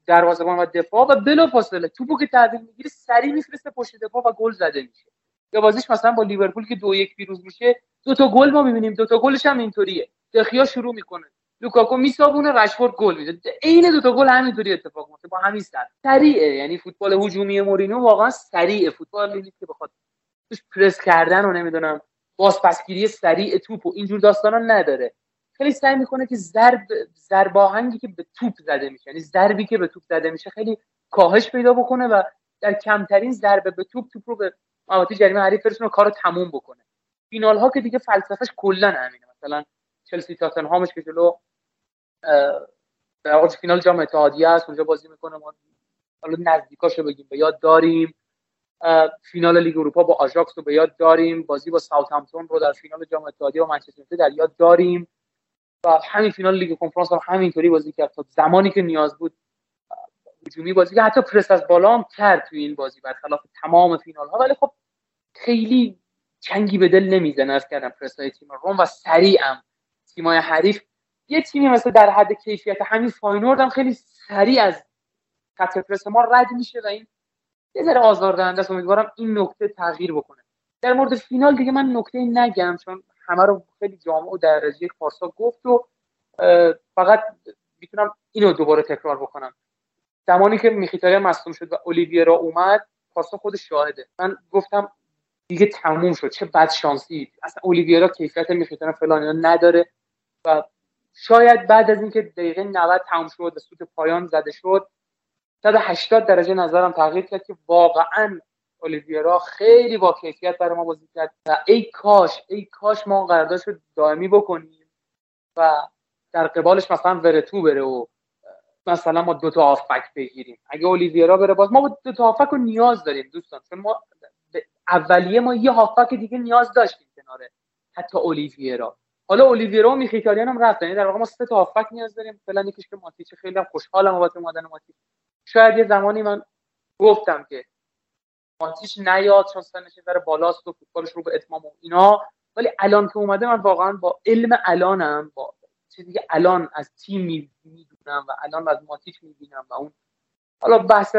[SPEAKER 6] دروازه‌بان و دفاع و بلا فاصله توپو که تحویل می‌گیره سریع میفرسته پشت دفاع و گل زده میشه. یا بازیش مثلا با لیورپول که دو یک پیروز میشه دو تا گل ما می‌بینیم دو تا گلش هم اینطوریه. دخیا شروع می‌کنه. لوکاکو میسابونه رشفورد گل میده. عین دو تا گل همینطوری اتفاق میفته با همین سر. سریعه یعنی فوتبال هجومی مورینو واقعا سریعه. فوتبال نیست که بخواد توش پرس کردن و نمی‌دونم بازپسگیری سریع توپ و اینجور داستانا نداره. خیلی سعی می‌کنه که ضرب ضرباهنگی که به توپ زده میشه یعنی ضربی که به توپ زده میشه خیلی کاهش پیدا بکنه و در کمترین ضربه به توپ توپ رو به محوطه جریمه حریف برسونه کارو تموم بکنه. فینال ها که دیگه فلسفهش کلا همینه. مثلا چلسی تاتنهامش که جلو در فینال جام اتحادیه است اونجا بازی می‌کنه. ما حالا نزدیکاشو بگیم به یاد داریم. فینال لیگ اروپا با آژاکس رو به یاد داریم. بازی با ساوثهامپتون رو در فینال جام اتحادیه با منچستر در یاد داریم. و همین فینال لیگ کنفرانس هم همینطوری بازی کرد. تا زمانی که نیاز بود هجومی بازی کرد حتی پرس از بالا هم کرد توی این بازی برخلاف تمام فینال ها ولی خب خیلی چنگی به دل نمی‌زنه از کردم پرس های تیم روم و سریعم تیمای حریف. یه تیمی مثل در حد کیفیت همین فاینورد هم خیلی سریع از خط پرس ما رد میشه و این یه ذره آزاردهنده است. امیدوارم این نکته تغییر بکنه. در مورد فینال دیگه من نکته نگم چون همه رو خیلی جامع و درجه پارسا گفت و فقط می‌تونم اینو دوباره تکرار بکنم. زمانی که میخیتاریا مصدوم شد و اولیویرا اومد پارسا خودش شاهده. من گفتم دیگه تموم شد. چه بد شانسی اصلا اولیویرا کیفیت میخیتاریا فلان نداره. و شاید بعد از اینکه دقیقه 90 تموم شد و سوت پایان زده شد 180 درجه نظرم تغییر کرد که واقعا اولیویرا خیلی با کیفیت برای ما بازی کرد و ای کاش ای کاش ما قراردادش رو دائمی بکنیم و در قبالش مثلا ورتو بره و مثلا ما دو تا آفک بگیریم. اگه اولیویرا بره باز ما دو تا آفک رو نیاز داریم دوستان چون ما اولیه ما یه هافک دیگه نیاز داشتیم کناره حتی اولیویرا. حالا اولیویرا و میخیتاریان هم رفتن یعنی در واقع ما سه تا هافک نیاز داریم. فعلا یکیش که ماتیچ خیلی خوشحالم بابت اومدن ماتیچ. شاید یه زمانی من گفتم که ماتیش نیاد چون سنش ذره بالاست و فوتبالش رو به اتمام و اینا. ولی الان که اومده من واقعا با علم الانم با چیزی که الان از تیم می‌دونم و الان از ماتیش می‌بینم و اون حالا بحث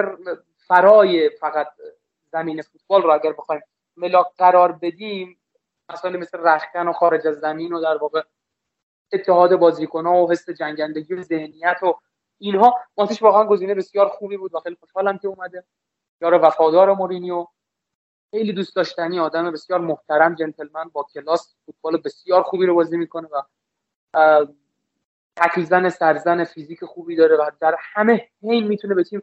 [SPEAKER 6] فرای فقط زمین فوتبال رو اگر بخوایم ملاک قرار بدیم مسائل مثل رخکن و خارج از زمین و در واقع اتحاد بازیکن و حس جنگندگی و ذهنیت و اینها ماتیش واقعا گزینه بسیار خوبی بود و خیلی خوشحالم که اومده. یار وفادار مورینیو. خیلی دوست داشتنی آدم بسیار محترم جنتلمن با کلاس فوتبال بسیار خوبی رو بازی می‌کنه و تکل سرزن فیزیک خوبی داره و در همه حین می‌تونه به تیم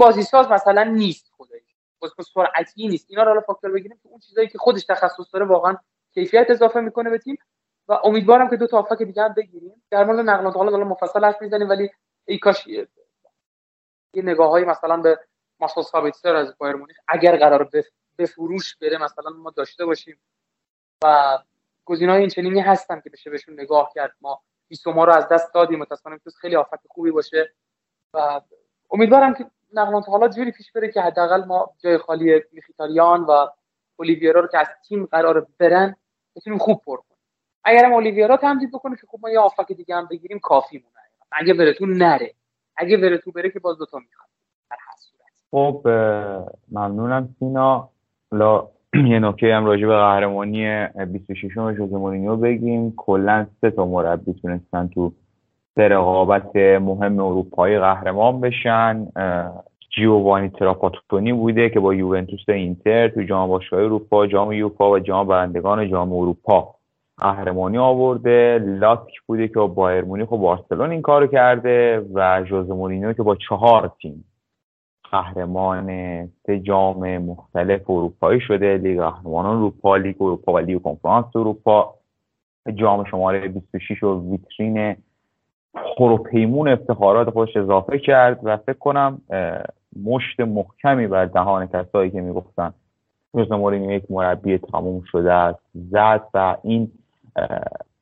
[SPEAKER 6] بازی ساز مثلا نیست خودش بازیکن سرعتی نیست. اینا رو حالا فاکتور بگیریم که اون چیزایی که خودش تخصص داره واقعا کیفیت اضافه می‌کنه به تیم. و امیدوارم که دو تا آفک دیگه هم بگیریم. در مورد نقل و حالا مفصل حرف می‌زنیم ولی ای کاش یه نگاههایی مثلا به ماسل سابیتسر از بایر مونیخ اگر قرار به فروش بره مثلا ما داشته باشیم. و گزینه‌های این چنینی هستن که بشه بهشون نگاه کرد. ما ما رو از دست دادیم. متأسفانه تو خیلی آفت خوبی باشه. و امیدوارم که نقل حالا جوری پیش بره که حداقل ما جای خالی میخیتاریان و اولیویرا رو که از تیم قرار برن بتونیم خوب پر کنیم. اگرم اولیویرا تمدید بکنه که خب ما یه آفک دیگه هم بگیریم کافی مونه. اگه ورتون نره. اگه ورتون بره که باز دو تا می‌خواد
[SPEAKER 5] خب ممنونم سینا. لا یه نکته هم راجع به قهرمانی 26 م جوزه مورینیو بگیم. کلا سه تا مربی تونستن تو سه رقابت مهم اروپایی قهرمان بشن. جیووانی تراپاتونی بوده که با یوونتوس اینتر تو جام باشگاه اروپا جام یوفا و جام برندگان جام اروپا. قهرمانی اودو لاتک بوده که با بایر مونیخ و بارسلونا این کارو کرده و ژوزه مورینیو که با چهار تیم قهرمان سه جام مختلف اروپایی شده لیگ قهرمانان اروپا لیگ اروپا و لیگ کنفرانس اروپا. جام شماره 26 به ویترین پر و پیمون افتخارات خودش اضافه کرد و فکر کنم مشت محکمی بر دهان کسایی که می‌گفتن روز مورینیو یک مربی تموم شده است زد و این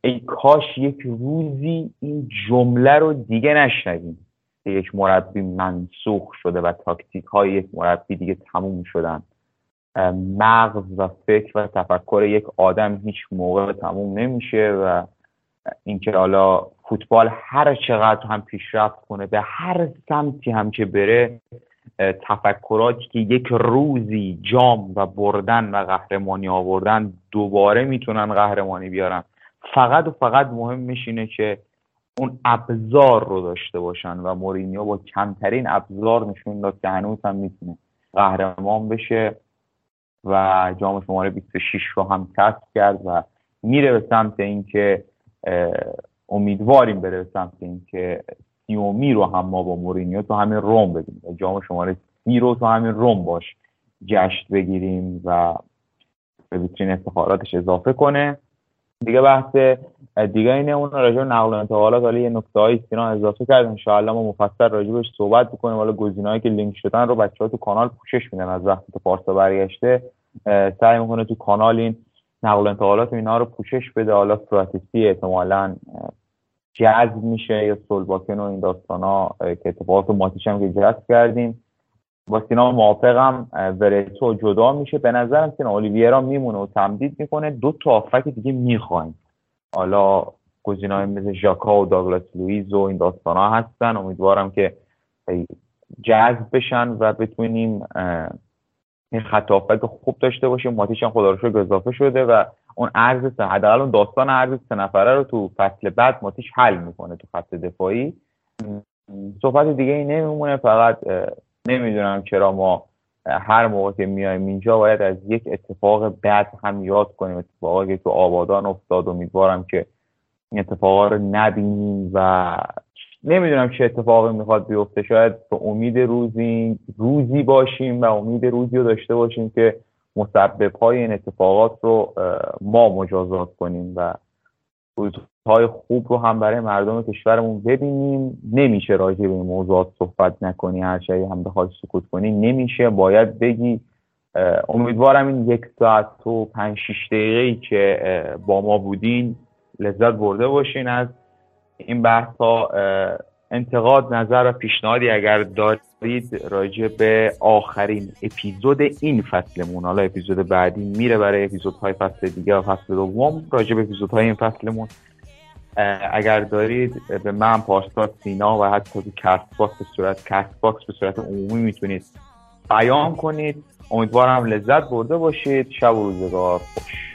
[SPEAKER 5] ای کاش یک روزی این جمله رو دیگه نشنویم که یک مربی منسوخ شده و تاکتیک های یک مربی دیگه تموم شدن. مغز و فکر و تفکر یک آدم هیچ موقع تموم نمیشه و اینکه حالا فوتبال هر چقدر هم پیشرفت کنه به هر سمتی هم که بره تفکراتی که یک روزی جام و بردن و قهرمانی آوردن دوباره می‌تونن قهرمانی بیارن. فقط و فقط مهم میشینه که اون ابزار رو داشته باشن و مورینیو با کمترین ابزار نشون داد که هنوز هم می‌تونه قهرمان بشه و جام شماره 26 رو هم کسب کرد و میره به سمت اینکه امیدواریم بره به سمت اینکه سیومی رو هم ما با مورینیو تو همین روم بگیریم. و جام شماره سی رو تو همین روم باش جشن بگیریم و به ویترین افتخاراتش اضافه کنه. دیگه بحث دیگه اینه اون راجع به نقل و انتقالات حالا یه نکته های سینا اضافه کرد ان ما مفصل راجع صحبت بکنیم. حالا گزینه‌هایی که لینک شدن رو بچه‌ها تو کانال پوشش میدن از وقتی که پارسا برگشته. سعی می‌کنه تو کانال این نقل و انتقالات اینا رو پوشش بده. حالا فراتسی احتمالاً جذب میشه یا سولباکن و این داستانا که اتفاقات ماتیش هم که جذب کردیم. با سینا موافقم ورتو جدا میشه. به نظرم سینا اولیویرا میمونه و تمدید می‌کنه. دو تا آفک دیگه می‌خوایم. حالا گزینه‌های مثل ژاکا و داگلاس لوئیز و این داستانا هستن. امیدوارم که جذب بشن و بتونیم این خط خوب داشته باشیم. ماتیش هم خدا رو اضافه شده و اون ارز حداقل اون داستان ارز سه نفره رو تو فصل بعد ماتیش حل می‌کنه تو خط دفاعی. صحبت دیگه ای نمیمونه فقط نمی‌دونم چرا ما هر موقع که میایم اینجا باید از یک اتفاق بد هم یاد کنیم اتفاقی که تو آبادان افتاد. امیدوارم که این اتفاقا رو نبینیم و نمی‌دونم چه اتفاقی می‌خواد بیفته. شاید به امید روزی روزی باشیم و امید روزی رو داشته باشیم که مسبب های این اتفاقات رو ما مجازات کنیم و روزهای خوب رو هم برای مردم کشورمون ببینیم. نمیشه راجع به این موضوعات صحبت نکنی هر شایی هم بخوای سکوت کنی. نمیشه. باید بگی امیدوارم این یک ساعت و پنج شیش دقیقه ای که با ما بودین لذت برده باشین از این بحث انتقاد نظر و پیشنهادی اگر دارید
[SPEAKER 7] راجع به آخرین اپیزود این فصلمون. حالا اپیزود بعدی میره برای اپیزودهای فصل دیگه و فصل دوم راجع به اپیزودهای این فصلمون. اگر دارید به من پارسا سینا و حتی تو Castbox به صورت Castbox به صورت عمومی می‌تونید بیان کنید. امیدوارم لذت برده باشید. شب و روزگار خوش.